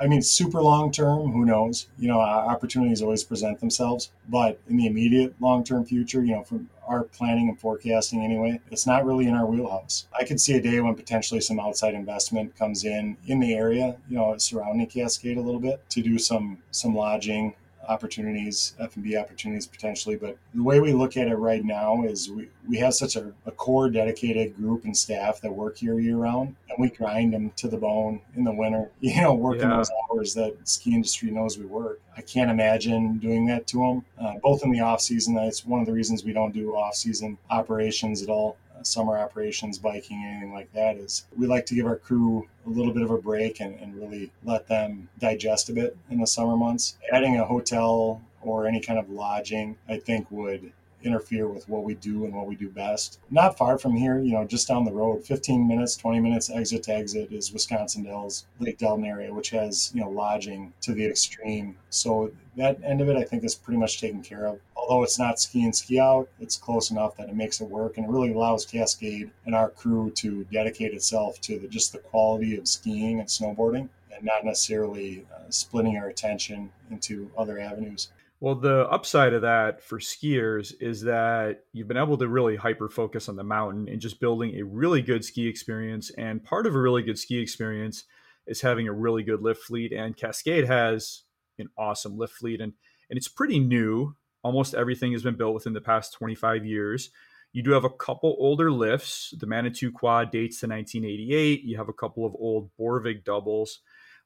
I mean, super long term, who knows? You know, opportunities always present themselves. But in the immediate long term future, you know, from our planning and forecasting anyway, it's not really in our wheelhouse. I could see a day when potentially some outside investment comes in in the area, you know, surrounding Cascade a little bit to do some some lodging opportunities, F&B opportunities potentially. But the way we look at it right now is we, we have such a, a core dedicated group and staff that work here year round and we grind them to the bone in the winter, you know, working yeah. those hours that ski industry knows we work. I can't imagine doing that to them, uh, both in the off season. That's one of the reasons we don't do off season operations at all summer operations, biking, anything like that, is we like to give our crew a little bit of a break and, and really let them digest a bit in the summer months. Adding a hotel or any kind of lodging, I think, would interfere with what we do and what we do best. Not far from here, you know, just down the road, 15 minutes, 20 minutes exit to exit is Wisconsin Dells, Lake Delton area, which has, you know, lodging to the extreme. So that end of it, I think, is pretty much taken care of. Although it's not ski in, ski out, it's close enough that it makes it work and it really allows Cascade and our crew to dedicate itself to the, just the quality of skiing and snowboarding and not necessarily uh, splitting our attention into other avenues. Well, the upside of that for skiers is that you've been able to really hyper focus on the mountain and just building a really good ski experience. And part of a really good ski experience is having a really good lift fleet. And Cascade has an awesome lift fleet, and and it's pretty new. Almost everything has been built within the past 25 years. You do have a couple older lifts. The Manitou Quad dates to 1988. You have a couple of old Borvig doubles.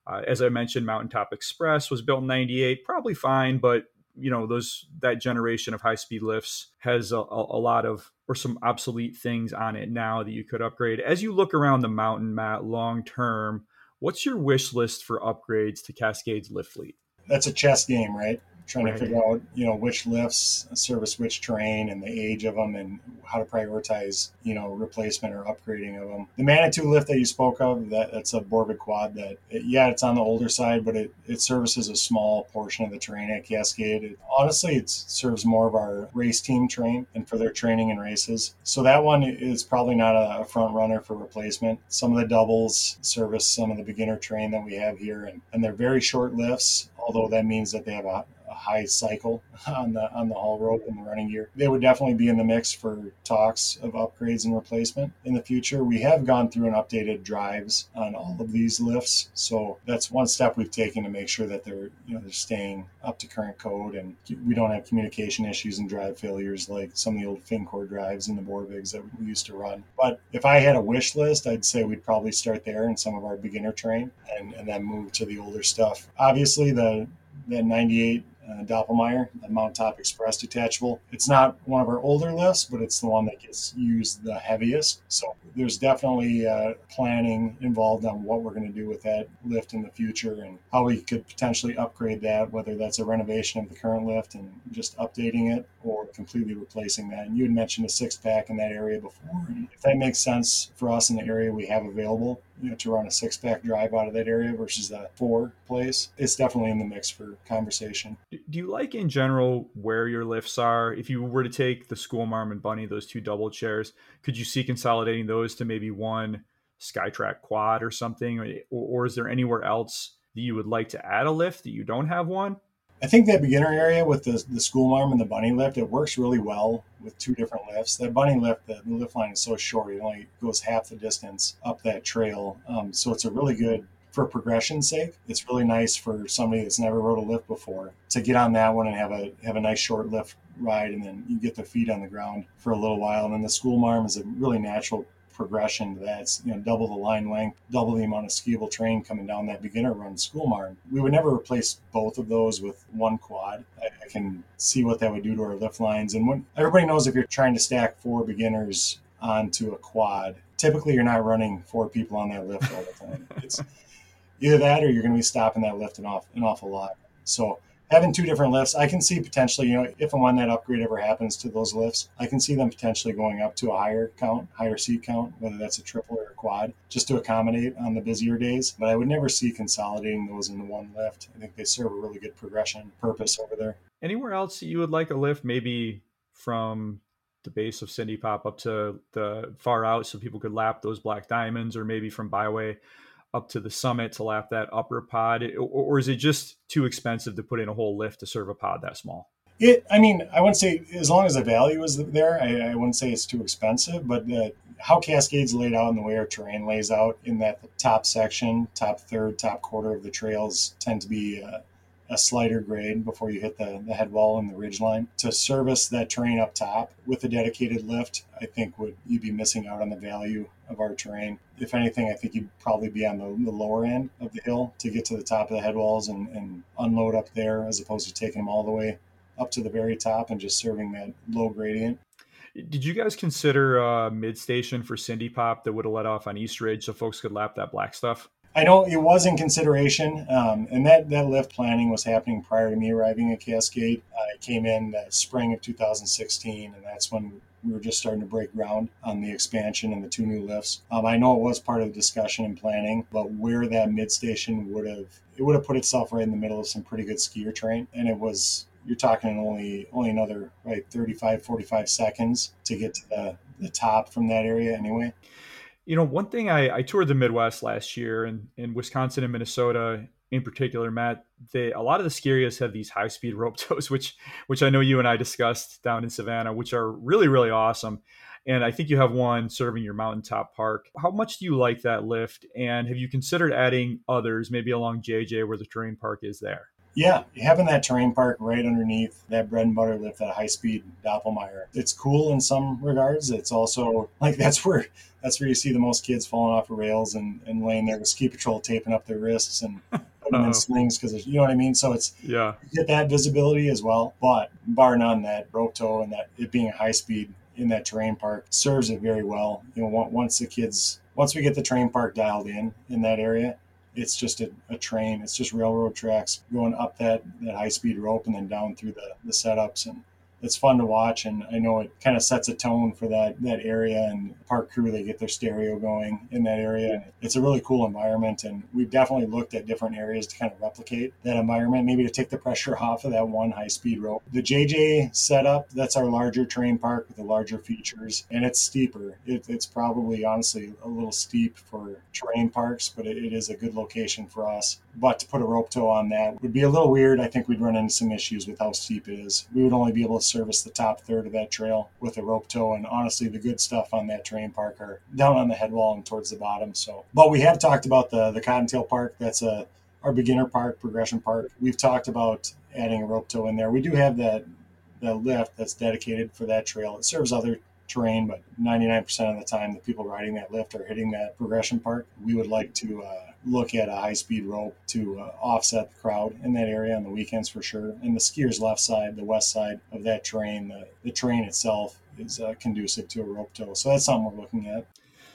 Uh, as I mentioned, Mountaintop Express was built in 98, probably fine, but you know those that generation of high speed lifts has a, a, lot of or some obsolete things on it now that you could upgrade. As you look around the mountain Matt long term what's your wish list for upgrades to cascades lift fleet? That's a chess game right trying right. to figure out you know which lifts service which terrain and the age of them and how to prioritize you know replacement or upgrading of them the manitou lift that you spoke of that that's a borvig quad that it, yeah it's on the older side but it, it services a small portion of the terrain at cascade. It, honestly it serves more of our race team train and for their training and races. So that one is probably not a front runner for replacement. Some of the doubles service some of the beginner train that we have here and, and they're very short lifts although that means that they have a high cycle on the on the haul rope and the running gear. They would definitely be in the mix for talks of upgrades and replacement in the future. We have gone through and updated drives on all of these lifts, so that's one step we've taken to make sure that they're you know they're staying up to current code and we don't have communication issues and drive failures like some of the old Fincor drives in the Borvigs that we used to run. But if I had a wish list, I'd say we'd probably start there in some of our beginner train and, and then move to the older stuff. Obviously, the the 98 uh, Doppelmayr, the Mount Top Express detachable. It's not one of our older lifts, but it's the one that gets used the heaviest. So there's definitely uh, planning involved on what we're going to do with that lift in the future and how we could potentially upgrade that, whether that's a renovation of the current lift and just updating it or completely replacing that. And you had mentioned a six pack in that area before. And if that makes sense for us in the area we have available, you know, to run a six pack drive out of that area versus a four place, it's definitely in the mix for conversation. Do you like in general where your lifts are? If you were to take the school marm and bunny, those two double chairs, could you see consolidating those to maybe one Skytrac quad or something? Or, or is there anywhere else that you would like to add a lift that you don't have one? I think that beginner area with the, the school marm and the bunny lift, it works really well with two different lifts. That bunny lift, the, the lift line is so short, it only goes half the distance up that trail. Um, so it's a really good, for progression's sake, it's really nice for somebody that's never rode a lift before to get on that one and have a have a nice short lift ride, and then you get their feet on the ground for a little while. And then the school marm is a really natural progression that's you know double the line length, double the amount of skiable terrain coming down that beginner run school marm. We would never replace both of those with one quad. I, I can see what that would do to our lift lines. And when everybody knows if you're trying to stack four beginners onto a quad, typically you're not running four people on that lift all the time. It's either that or you're going to be stopping that lift an, off, an awful lot. So having two different lifts, I can see potentially, you know, if and when that upgrade ever happens to those lifts, I can see them potentially going up to a higher count, higher seat count, whether that's a triple or a quad, just to accommodate on the busier days. But I would never see consolidating those into one lift. I think they serve a really good progression purpose over there. Anywhere else you would like a lift, maybe from the base of Cindy Pop up to the far out so people could lap those black diamonds or maybe from Byway up to the summit to lap that upper pod, or, is it just too expensive to put in a whole lift to serve a pod that small? It, I mean, I wouldn't say as long as the value is there, I, I wouldn't say it's too expensive. But the, how Cascades laid out and the way our terrain lays out in that top section, top third, top quarter of the trails tend to be uh, a slighter grade before you hit the, the head wall and the ridge line. To service that terrain up top with a dedicated lift, I think would you'd be missing out on the value of our terrain. If anything, I think you'd probably be on the, the lower end of the hill to get to the top of the head walls and, and unload up there as opposed to taking them all the way up to the very top and just serving that low gradient. Did you guys consider uh, a mid station for Cindy Pop that would have let off on East Ridge so folks could lap that black stuff? I know it was in consideration, um, and that, that lift planning was happening prior to me arriving at Cascade. I came in the spring of 2016, and that's when we were just starting to break ground on the expansion and the two new lifts. Um, I know it was part of the discussion and planning, but where that mid station would have it would have put itself right in the middle of some pretty good skier terrain, and it was you're talking only only another right 35 45 seconds to get to the, the top from that area anyway you know, one thing I, I toured the Midwest last year and in Wisconsin and Minnesota in particular, Matt, they a lot of the areas have these high speed rope tows, which which I know you and I discussed down in Savannah, which are really, really awesome. And I think you have one serving your mountaintop park. How much do you like that lift? And have you considered adding others, maybe along JJ where the terrain park is there? Yeah, having that terrain park right underneath that bread and butter lift, that high speed Doppelmayr, it's cool in some regards. It's also like that's where that's where you see the most kids falling off the rails and, and laying there with ski patrol taping up their wrists and putting them in slings because you know what I mean. So it's yeah, you get that visibility as well. But bar none, that rope tow and that it being a high speed in that terrain park serves it very well. You know, once the kids once we get the terrain park dialed in in that area, it's just a, a, train. It's just railroad tracks going up that, that high speed rope and then down through the, the setups. And it's fun to watch, and I know it kind of sets a tone for that that area. And park crew they get their stereo going in that area. It's a really cool environment, and we've definitely looked at different areas to kind of replicate that environment, maybe to take the pressure off of that one high speed rope. The JJ setup that's our larger train park with the larger features, and it's steeper. It, it's probably honestly a little steep for train parks, but it, it is a good location for us. But to put a rope tow on that would be a little weird. I think we'd run into some issues with how steep it is. We would only be able to service the top third of that trail with a rope tow. And honestly, the good stuff on that terrain park are down on the headwall and towards the bottom. So, but we have talked about the the Cottontail Park. That's a our beginner park, progression park. We've talked about adding a rope tow in there. We do have that the lift that's dedicated for that trail. It serves other terrain, but 99% of the time, the people riding that lift are hitting that progression park. We would like to uh, look at a high speed rope to uh, offset the crowd in that area on the weekends for sure. And the skier's left side, the west side of that train, the, the train itself is uh, conducive to a rope tow. So that's something we're looking at.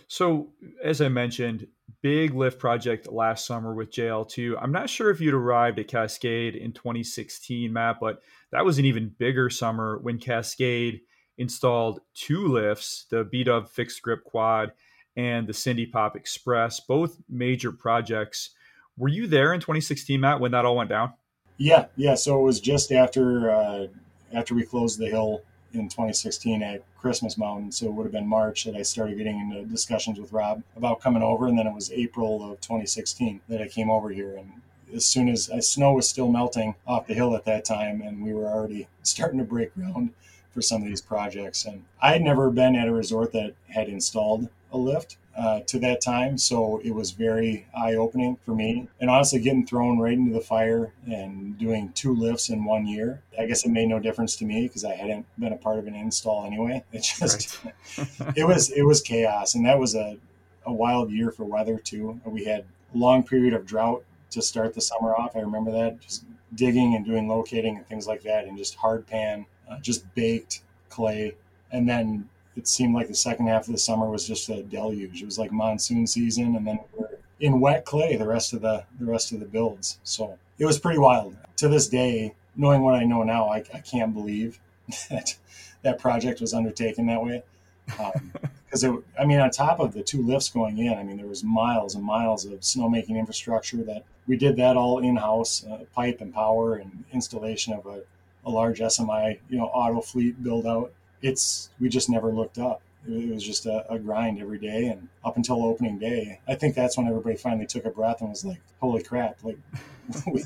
So, as I mentioned, big lift project last summer with JL2. I'm not sure if you'd arrived at Cascade in 2016, Matt, but that was an even bigger summer when Cascade installed two lifts, the B Dub fixed grip quad and the Cindy Pop Express, both major projects. Were you there in 2016, Matt, when that all went down? Yeah, yeah. So it was just after uh, after we closed the hill in 2016 at Christmas Mountain. So it would have been March that I started getting into discussions with Rob about coming over, and then it was April of 2016 that I came over here. And as soon as, as snow was still melting off the hill at that time, and we were already starting to break ground for some of these projects. And I had never been at a resort that had installed a lift uh, to that time. So it was very eye opening for me. And honestly, getting thrown right into the fire and doing two lifts in one year, I guess it made no difference to me because I hadn't been a part of an install anyway. It just, right. it was, it was chaos. And that was a, a wild year for weather too. We had a long period of drought to start the summer off. I remember that just digging and doing locating and things like that and just hard pan, uh, just baked clay. And then it seemed like the second half of the summer was just a deluge. It was like monsoon season, and then we are in wet clay the rest of the the rest of the builds. So it was pretty wild. To this day, knowing what I know now, I, I can't believe that that project was undertaken that way. Because um, I mean, on top of the two lifts going in, I mean, there was miles and miles of snowmaking infrastructure that we did that all in house, uh, pipe and power and installation of a, a large SMI, you know, auto fleet build out. It's we just never looked up. It was just a, a, grind every day, and up until opening day, I think that's when everybody finally took a breath and was like, "Holy crap!" Like we,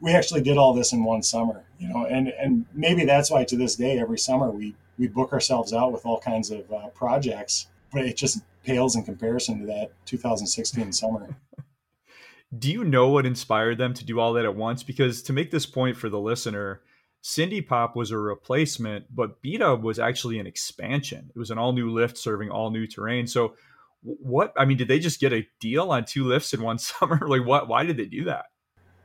we actually did all this in one summer, you know, and and maybe that's why to this day, every summer we we book ourselves out with all kinds of uh, projects, but it just pales in comparison to that 2016 summer. Do you know what inspired them to do all that at once? Because to make this point for the listener, Cindy Pop was a replacement, but B Dub was actually an expansion. It was an all new lift serving all new terrain. So, what I mean, did they just get a deal on two lifts in one summer? like, what? Why did they do that?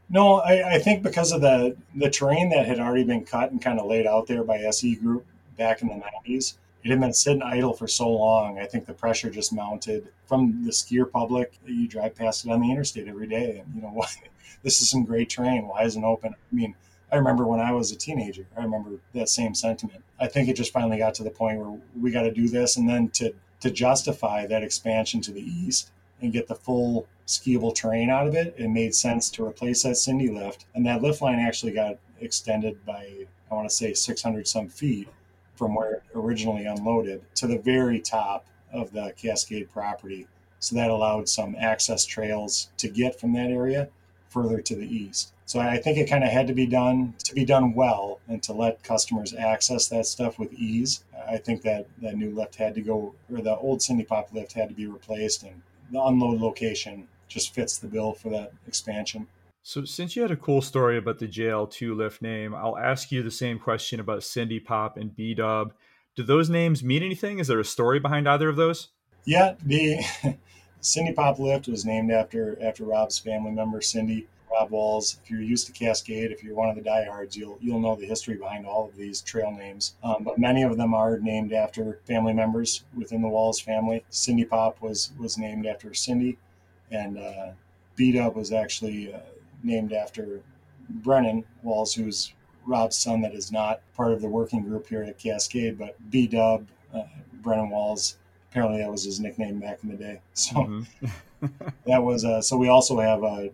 No, I, I think because of the the terrain that had already been cut and kind of laid out there by SE Group back in the '90s, it had been sitting idle for so long. I think the pressure just mounted from the skier public. You drive past it on the interstate every day, and you know what? This is some great terrain. Why isn't it open? I mean, I remember when I was a teenager, I remember that same sentiment. I think it just finally got to the point where we got to do this. And then to, to justify that expansion to the east and get the full skiable terrain out of it, it made sense to replace that Cindy lift. And that lift line actually got extended by, I want to say, 600 some feet from where it originally unloaded to the very top of the Cascade property. So that allowed some access trails to get from that area further to the east. So I think it kind of had to be done to be done well and to let customers access that stuff with ease. I think that that new lift had to go, or the old Cindy Pop lift had to be replaced, and the unload location just fits the bill for that expansion. So, since you had a cool story about the JL2 lift name, I'll ask you the same question about Cindy Pop and B Dub. Do those names mean anything? Is there a story behind either of those? Yeah, the Cindy Pop lift was named after after Rob's family member Cindy. Rob Walz. If you're used to Cascade, if you're one of the diehards, you'll you'll know the history behind all of these trail names. Um, but many of them are named after family members within the Walz family. Cindy Pop was was named after Cindy, and uh, B Dub was actually uh, named after Brennan Walz, who's Rob's son that is not part of the working group here at Cascade, but B Dub, uh, Brennan Walz. Apparently, that was his nickname back in the day. So mm-hmm. that was uh, so. We also have a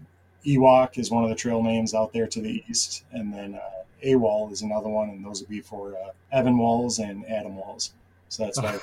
Ewok is one of the trail names out there to the east, and then uh, AWOL is another one, and those would be for uh, Evan Walz and Adam Walz. So that's why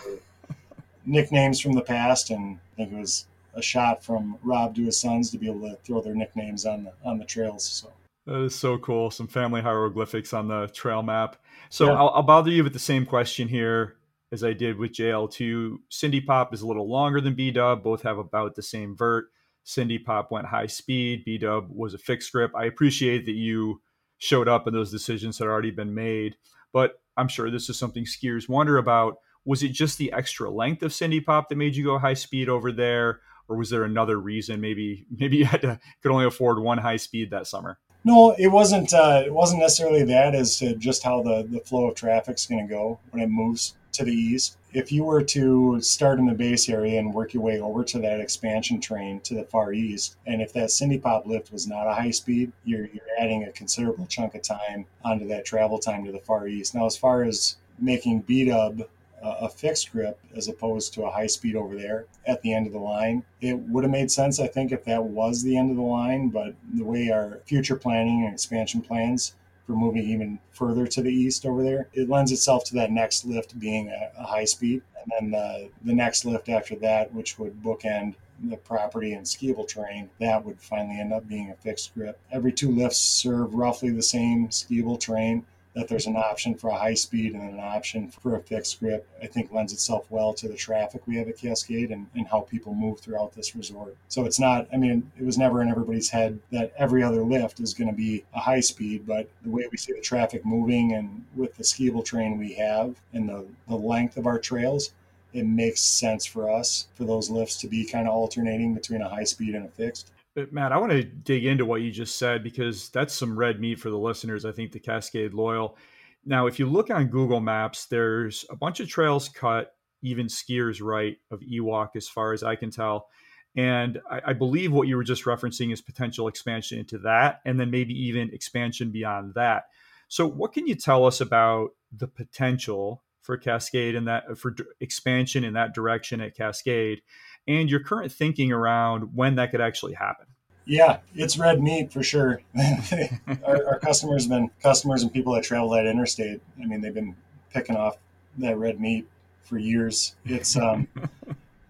nicknames from the past, and I think it was a shot from Rob to his sons to be able to throw their nicknames on the on the trails. So that is so cool. Some family hieroglyphics on the trail map. So yeah. I'll, I'll bother you with the same question here as I did with JL2. Cindy Pop is a little longer than B Dub. Both have about the same vert. Cindy Pop went high speed. B Dub was a fixed grip. I appreciate that you showed up and those decisions had already been made, but I'm sure this is something skiers wonder about. Was it just the extra length of Cindy Pop that made you go high speed over there? Or was there another reason? Maybe maybe you had to could only afford one high speed that summer. No, it wasn't. Uh, it wasn't necessarily that. As to just how the the flow of traffic's going to go when it moves to the east. If you were to start in the base area and work your way over to that expansion train to the far east, and if that Cindy Pop lift was not a high speed, you're, you're adding a considerable chunk of time onto that travel time to the far east. Now, as far as making B Dub a fixed grip as opposed to a high speed over there at the end of the line. It would have made sense, I think, if that was the end of the line, but the way our future planning and expansion plans for moving even further to the east over there. It lends itself to that next lift being a, a high speed, and then the, the next lift after that, which would bookend the property and skiable terrain, that would finally end up being a fixed grip. Every two lifts serve roughly the same skiable terrain that there's an option for a high speed and an option for a fixed grip, I think lends itself well to the traffic we have at Cascade and, and how people move throughout this resort. So it's not, I mean, it was never in everybody's head that every other lift is going to be a high speed, but the way we see the traffic moving and with the skiable terrain we have and the, the length of our trails, it makes sense for us for those lifts to be kind of alternating between a high speed and a fixed. Uh, Matt, I want to dig into what you just said because that's some red meat for the listeners. I think the Cascade Loyal. Now, if you look on Google Maps, there's a bunch of trails cut, even skiers right of Ewok, as far as I can tell. And I, I, believe what you were just referencing is potential expansion into that, and then maybe even expansion beyond that. So, what can you tell us about the potential for Cascade and that for expansion in that direction at Cascade, and your current thinking around when that could actually happen? Yeah, it's red meat for sure. our, our, customers have been customers and people that travel that interstate. I mean, they've been picking off that red meat for years. It's um,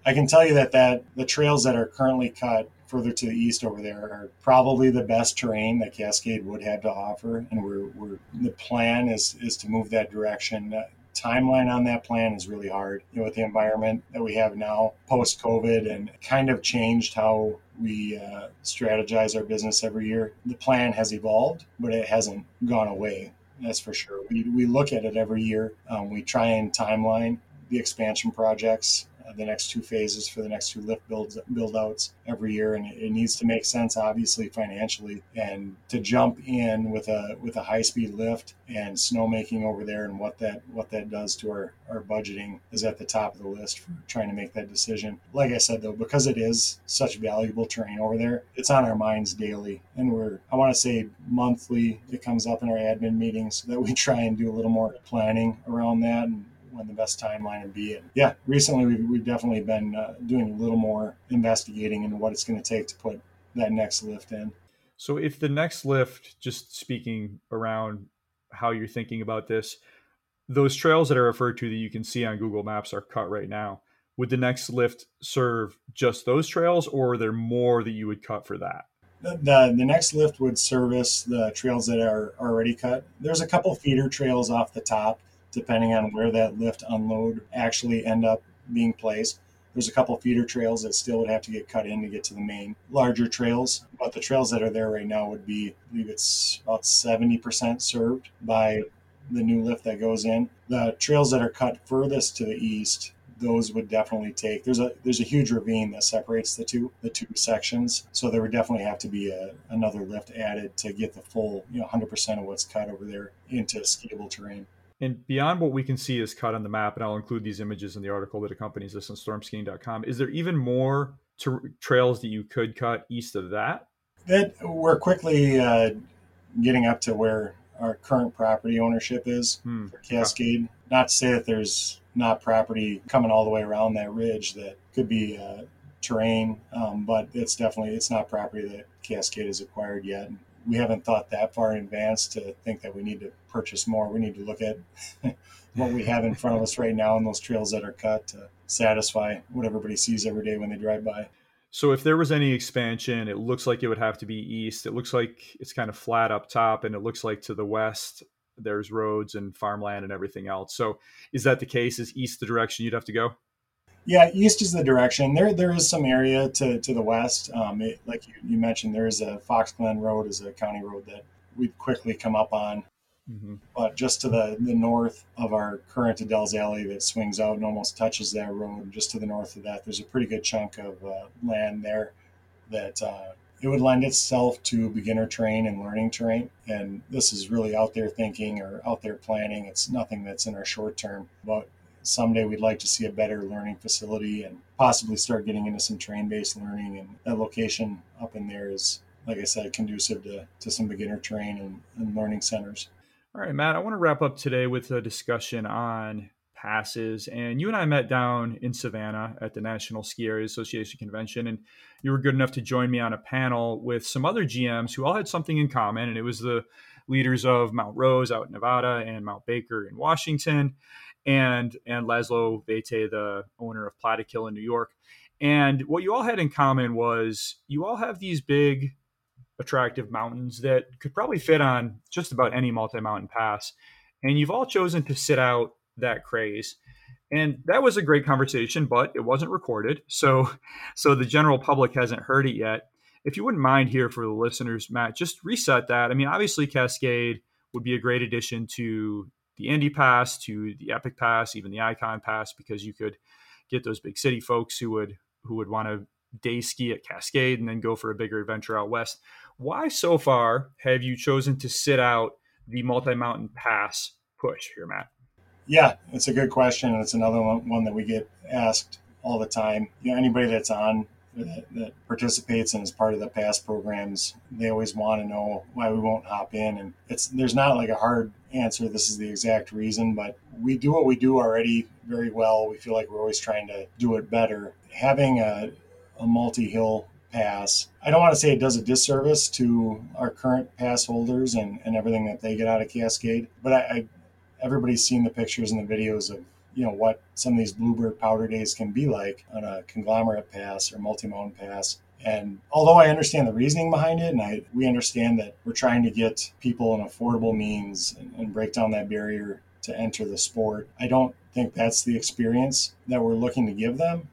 I can tell you that that the trails that are currently cut further to the east over there are probably the best terrain that Cascade would have to offer, and we're, we're the plan is is to move that direction. Timeline on that plan is really hard. You know, with the environment that we have now post COVID, and kind of changed how we uh, strategize our business every year. The plan has evolved, but it hasn't gone away. That's for sure. We, we look at it every year. Um, we try and timeline the expansion projects the next two phases for the next two lift builds build outs every year and it, needs to make sense obviously financially. And to jump in with a with a high speed lift and snowmaking over there and what that what that does to our our budgeting is at the top of the list for trying to make that decision. Like i said though because it is such valuable terrain over there it's on our minds daily. And we're i want to say monthly it comes up in our admin meetings so that we try and do a little more planning around that and when the best timeline would be. And yeah, recently we've, we've definitely been uh, doing a little more investigating into what it's going to take to put that next lift in. So, if the next lift, just speaking around how you're thinking about this, those trails that are referred to that you can see on Google Maps are cut right now. Would the next lift serve just those trails, or are there more that you would cut for that? The, the, the next lift would service the trails that are already cut. There's a couple feeder trails off the top depending on where that lift unload actually end up being placed. There's a couple feeder trails that still would have to get cut in to get to the main larger trails, but the trails that are there right now would be, I believe it's about 70% served by the new lift that goes in. The trails that are cut furthest to the east, those would definitely take. There's a there's a huge ravine that separates the two the two sections, so there would definitely have to be a, another lift added to get the full you know 100% of what's cut over there into skiable terrain. And beyond what we can see is cut on the map, and I'll include these images in the article that accompanies this on stormskiing.com, is there even more to, trails that you could cut east of that? That we're quickly uh, getting up to where our current property ownership is hmm. for Cascade. Yeah. Not to say that there's not property coming all the way around that ridge that could be uh, terrain, um, but it's definitely it's not property that Cascade has acquired yet we haven't thought that far in advance to think that we need to purchase more. We need to look at what we have in front of us right now and those trails that are cut to satisfy what everybody sees every day when they drive by. So if there was any expansion, it looks like it would have to be east. It looks like it's kind of flat up top, and it looks like to the west there's roads and farmland and everything else. So is that the case? Is east the direction you'd have to go? Yeah, east is the direction. There, there is some area to, to the west. Um, it, like you, you, mentioned, there is a Fox Glen Road is a county road that we'd quickly come up on. Mm-hmm. But just to the, the north of our current Adele's Alley that swings out and almost touches that road, just to the north of that, there's a pretty good chunk of uh, land there that uh, it would lend itself to beginner terrain and learning terrain. And this is really out there thinking or out there planning. It's nothing that's in our short term, but someday we'd like to see a better learning facility and possibly start getting into some train based learning. And that location up in there is, like I said, conducive to, to some beginner terrain and, and learning centers. All right, Matt, I want to wrap up today with a discussion on passes. And you and I met down in Savannah at the National Ski Area Association convention, and you were good enough to join me on a panel with some other GMs who all had something in common, and it was the leaders of Mount Rose out in Nevada and Mount Baker in Washington and and Laszlo Vete, the owner of Plattekill in New York. And what you all had in common was you all have these big, attractive mountains that could probably fit on just about any multi mountain pass. And you've all chosen to sit out that craze. And that was a great conversation, but it wasn't recorded. So, so the general public hasn't heard it yet. If you wouldn't mind here for the listeners, Matt, just reset that. I mean, obviously, Cascade would be a great addition to the Indy Pass to the Epic Pass, even the Icon Pass, because you could get those big city folks who would who would want to day ski at Cascade and then go for a bigger adventure out west. Why so far have you chosen to sit out the multi mountain pass push here, Matt? Yeah, it's a good question, and it's another one that we get asked all the time. You know, anybody that's on that, that, participates and is part of the pass programs, they always want to know why we won't hop in. And it's there's not like a hard answer. This is the exact reason, but we do what we do already very well. We feel like we're always trying to do it better. Having a, a multi-hill pass, I don't want to say it does a disservice to our current pass holders and, and everything that they get out of Cascade, but I, I everybody's seen the pictures and the videos of you know what some of these bluebird powder days can be like on a conglomerate pass or multi-mountain pass. And although i understand the reasoning behind it and I, we understand that we're trying to get people an affordable means and, and break down that barrier to enter the sport i don't think that's the experience that we're looking to give them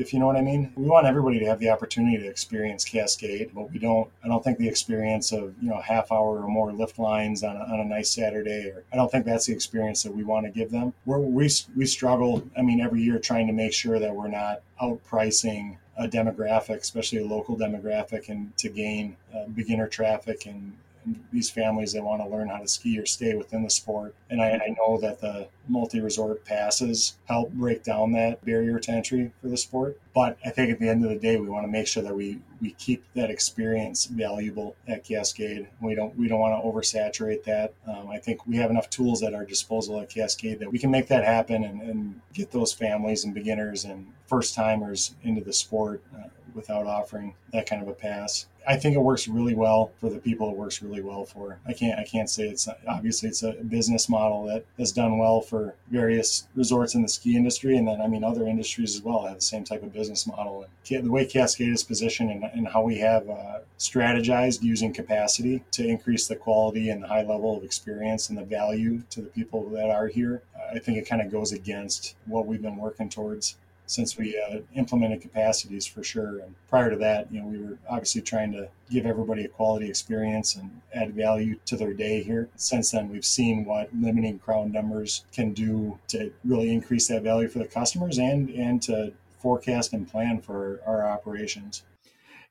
if you know what I mean. We want everybody to have the opportunity to experience Cascade, but we don't. I don't think the experience of you know half hour or more lift lines on a, on a nice Saturday, or I don't think that's the experience that we want to give them. We're, we we struggle. I mean, every year trying to make sure that we're not outpricing a demographic, especially a local demographic, and to gain uh, beginner traffic and these families that want to learn how to ski or stay within the sport. And I, I know that the multi resort passes help break down that barrier to entry for the sport. But I think at the end of the day, we want to make sure that we, we keep that experience valuable at Cascade. We don't we don't want to oversaturate that. Um, I think we have enough tools at our disposal at Cascade that we can make that happen and, and get those families and beginners and first timers into the sport uh, without offering that kind of a pass. I think it works really well for the people it works really well for. I can't I can't say it's obviously it's a business model that has done well for various resorts in the ski industry, and then I mean other industries as well have the same type of business model. And the way Cascade is positioned and, and how we have uh, strategized using capacity to increase the quality and the high level of experience and the value to the people that are here, I think it kind of goes against what we've been working towards since we uh, implemented capacities for sure. And prior to that, you know, we were obviously trying to give everybody a quality experience and add value to their day here. Since then, we've seen what limiting crowd numbers can do to really increase that value for the customers and and to forecast and plan for our operations.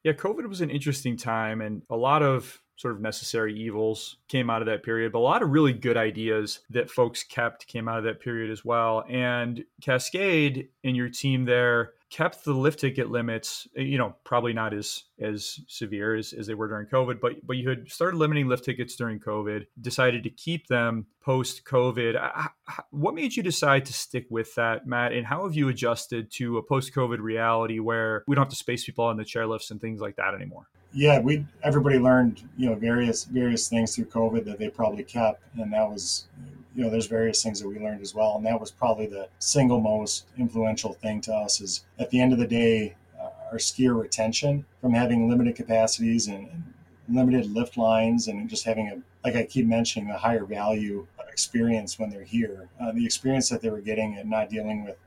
Yeah, COVID was an interesting time, and a lot of sort of necessary evils came out of that period, but a lot of really good ideas that folks kept came out of that period as well. And Cascade and your team there kept the lift ticket limits, eh, you know, probably not as as severe as, as they were during COVID, but but you had started limiting lift tickets during COVID, decided to keep them post COVID. What made you decide to stick with that, Matt? And how have you adjusted to a post COVID reality where we don't have to space people on the chairlifts and things like that anymore? Yeah, we everybody learned you know various various things through COVID that they probably kept, and that was you know there's various things that we learned as well, and that was probably the single most influential thing to us. Is at the end of the day, uh, our skier retention from having limited capacities and, and limited lift lines and just having a like I keep mentioning a higher value experience when they're here. Uh, the experience that they were getting and not dealing with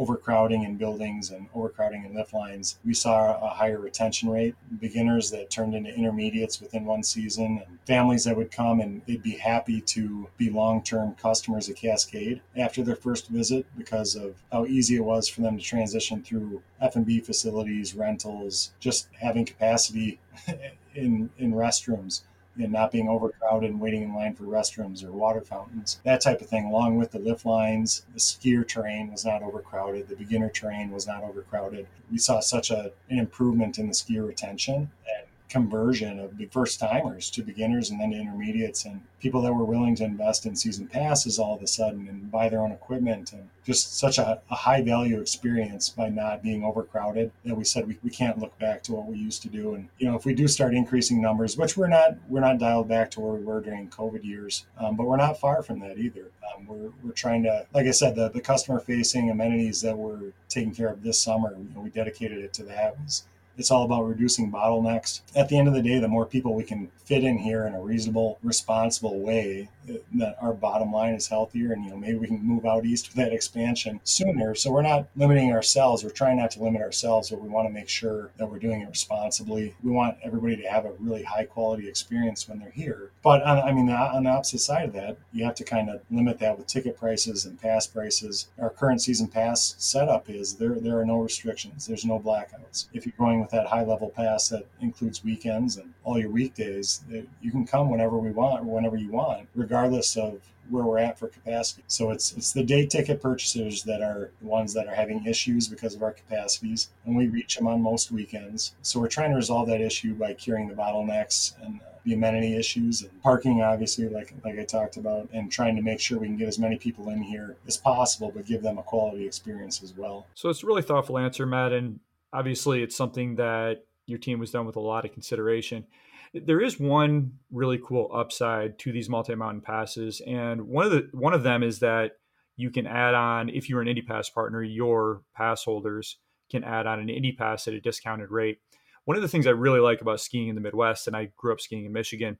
overcrowding in buildings and overcrowding in lift lines, we saw a higher retention rate. Beginners that turned into intermediates within one season, and families that would come and they'd be happy to be long term customers at Cascade after their first visit because of how easy it was for them to transition through F&B facilities, rentals, just having capacity in in restrooms and not being overcrowded and waiting in line for restrooms or water fountains, that type of thing, along with the lift lines. The skier terrain was not overcrowded, the beginner terrain was not overcrowded. We saw such a, an improvement in the skier retention and conversion of the first timers to beginners and then to intermediates and people that were willing to invest in season passes all of a sudden and buy their own equipment and just such a, a high value experience by not being overcrowded that we said we, we can't look back to what we used to do. And you know if we do start increasing numbers which we're not we're not dialed back to where we were during covid years um, but we're not far from that either. Um, we're, we're trying to like i said the, the customer facing amenities that we're taking care of this summer you know, we dedicated it to that was it's all about reducing bottlenecks. At the end of the day, the more people we can fit in here in a reasonable, responsible way, uh, that our bottom line is healthier. And, you know, maybe we can move out east with that expansion sooner. So we're not limiting ourselves. We're trying not to limit ourselves, but we want to make sure that we're doing it responsibly. We want everybody to have a really high quality experience when they're here. But on, I mean, on the opposite side of that, you have to kind of limit that with ticket prices and pass prices. Our current season pass setup is there, there are no restrictions. There's no blackouts. If you're going with with that high level pass that includes weekends and all your weekdays, you can come whenever we want or whenever you want, regardless of where we're at for capacity. So it's it's the day ticket purchasers that are the ones that are having issues because of our capacities, and we reach them on most weekends. So we're trying to resolve that issue by curing the bottlenecks and the amenity issues and parking, obviously, like like I talked about, and trying to make sure we can get as many people in here as possible, but give them a quality experience as well. So it's a really thoughtful answer, Matt, and obviously it's something that your team was done with a lot of consideration. There is one really cool upside to these multi-mountain passes, and one of the one of them is that you can add on if you're an Indy Pass partner, your pass holders can add on an Indy Pass at a discounted rate one of the things I really like about skiing in the Midwest, and I grew up skiing in Michigan,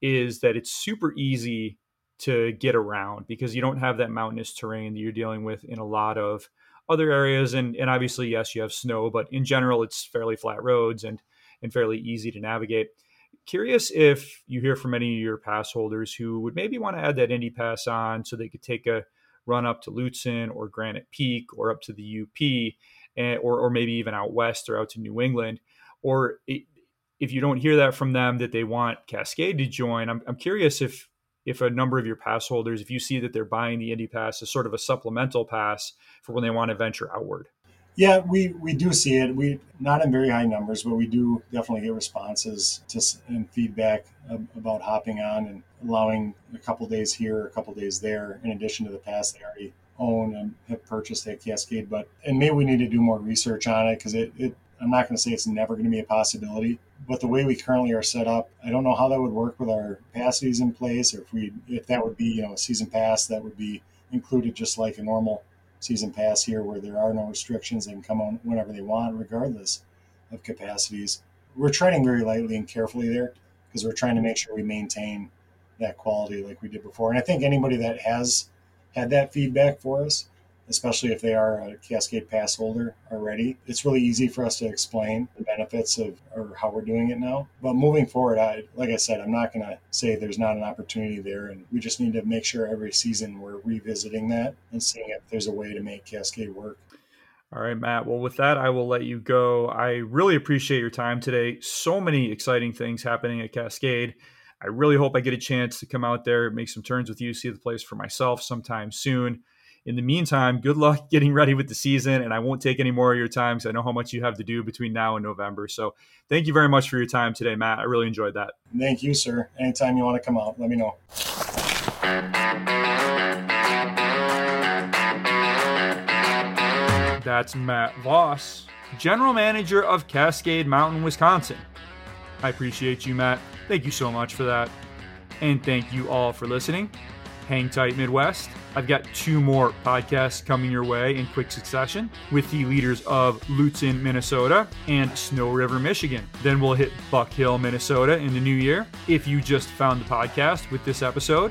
is that it's super easy to get around because you don't have that mountainous terrain that you're dealing with in a lot of other areas. And, and obviously, yes, you have snow, but in general, it's fairly flat roads and, and fairly easy to navigate. Curious if you hear from any of your pass holders who would maybe want to add that Indy Pass on so they could take a run up to Lutsen or Granite Peak or up to the UP, and, eh, or, or maybe even out west or out to New England or it, if you don't hear that from them that they want Cascade to join, I'm, I'm curious if if a number of your pass holders, if you see that they're buying the Indy Pass as sort of a supplemental pass for when they want to venture outward. Yeah, we, we do see it. We not in very high numbers, but we do definitely get responses to and feedback about hopping on and allowing a couple days here, a couple days there, in addition to the pass they already own and have purchased at Cascade. But and maybe we need to do more research on it because it, it I'm not going to say it's never going to be a possibility, but the way we currently are set up, I don't know how that would work with our capacities in place, or if we if that would be you know a season pass that would be included just like a normal season pass here, where there are no restrictions, they can come on whenever they want, regardless of capacities. We're treading very lightly and carefully there because we're trying to make sure we maintain that quality like we did before. And I think anybody that has had that feedback for us especially if they are a Cascade Pass holder already. It's really easy for us to explain the benefits of or how we're doing it now. But moving forward, I like I said, I'm not going to say there's not an opportunity there, and we just need to make sure every season we're revisiting that and seeing if there's a way to make Cascade work. All right, Matt. Well, with that, I will let you go. I really appreciate your time today. So many exciting things happening at Cascade. I really hope I get a chance to come out there, make some turns with you, see the place for myself sometime soon. In the meantime, good luck getting ready with the season, and I won't take any more of your time because I know how much you have to do between now and November. So, thank you very much for your time today, Matt. I really enjoyed that. Thank you, sir. Anytime you want to come out, let me know. That's Matt Vohs, General Manager of Cascade Mountain, Wisconsin. I appreciate you, Matt. Thank you so much for that. And thank you all for listening. Hang tight, Midwest. I've got two more podcasts coming your way in quick succession with the leaders of Lutsen, Minnesota and Snow River, Michigan. Then we'll hit Buck Hill, Minnesota in the new year. If you just found the podcast with this episode,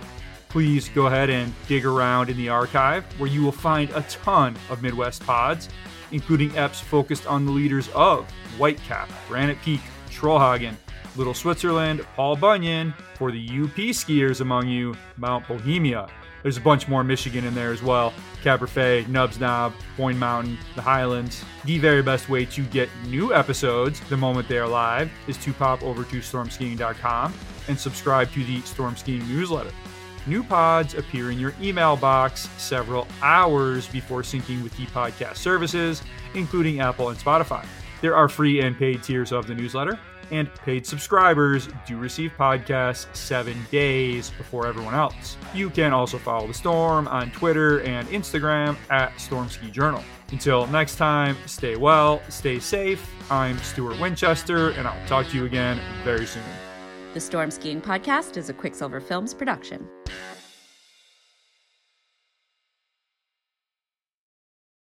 please go ahead and dig around in the archive where you will find a ton of Midwest pods, including EPs focused on the leaders of Whitecap, Granite Peak, Trollhaugen, Little Switzerland, Paul Bunyan, for the UP skiers among you, Mount Bohemia. There's a bunch more Michigan in there as well. Caberfae, Nubs Knob, Boyne Mountain, the Highlands. The very best way to get new episodes the moment they are live is to pop over to stormskiing.com and subscribe to the Storm Skiing newsletter. New pods appear in your email box several hours before syncing with the podcast services, including Apple and Spotify. There are free and paid tiers of the newsletter, and paid subscribers do receive podcasts seven days before everyone else. You can also follow the Storm on Twitter and Instagram at Storm Ski Journal. Until next time, stay well, stay safe. I'm Stuart Winchester, and I'll talk to you again very soon. The Storm Skiing Podcast is a Quicksilver Films production.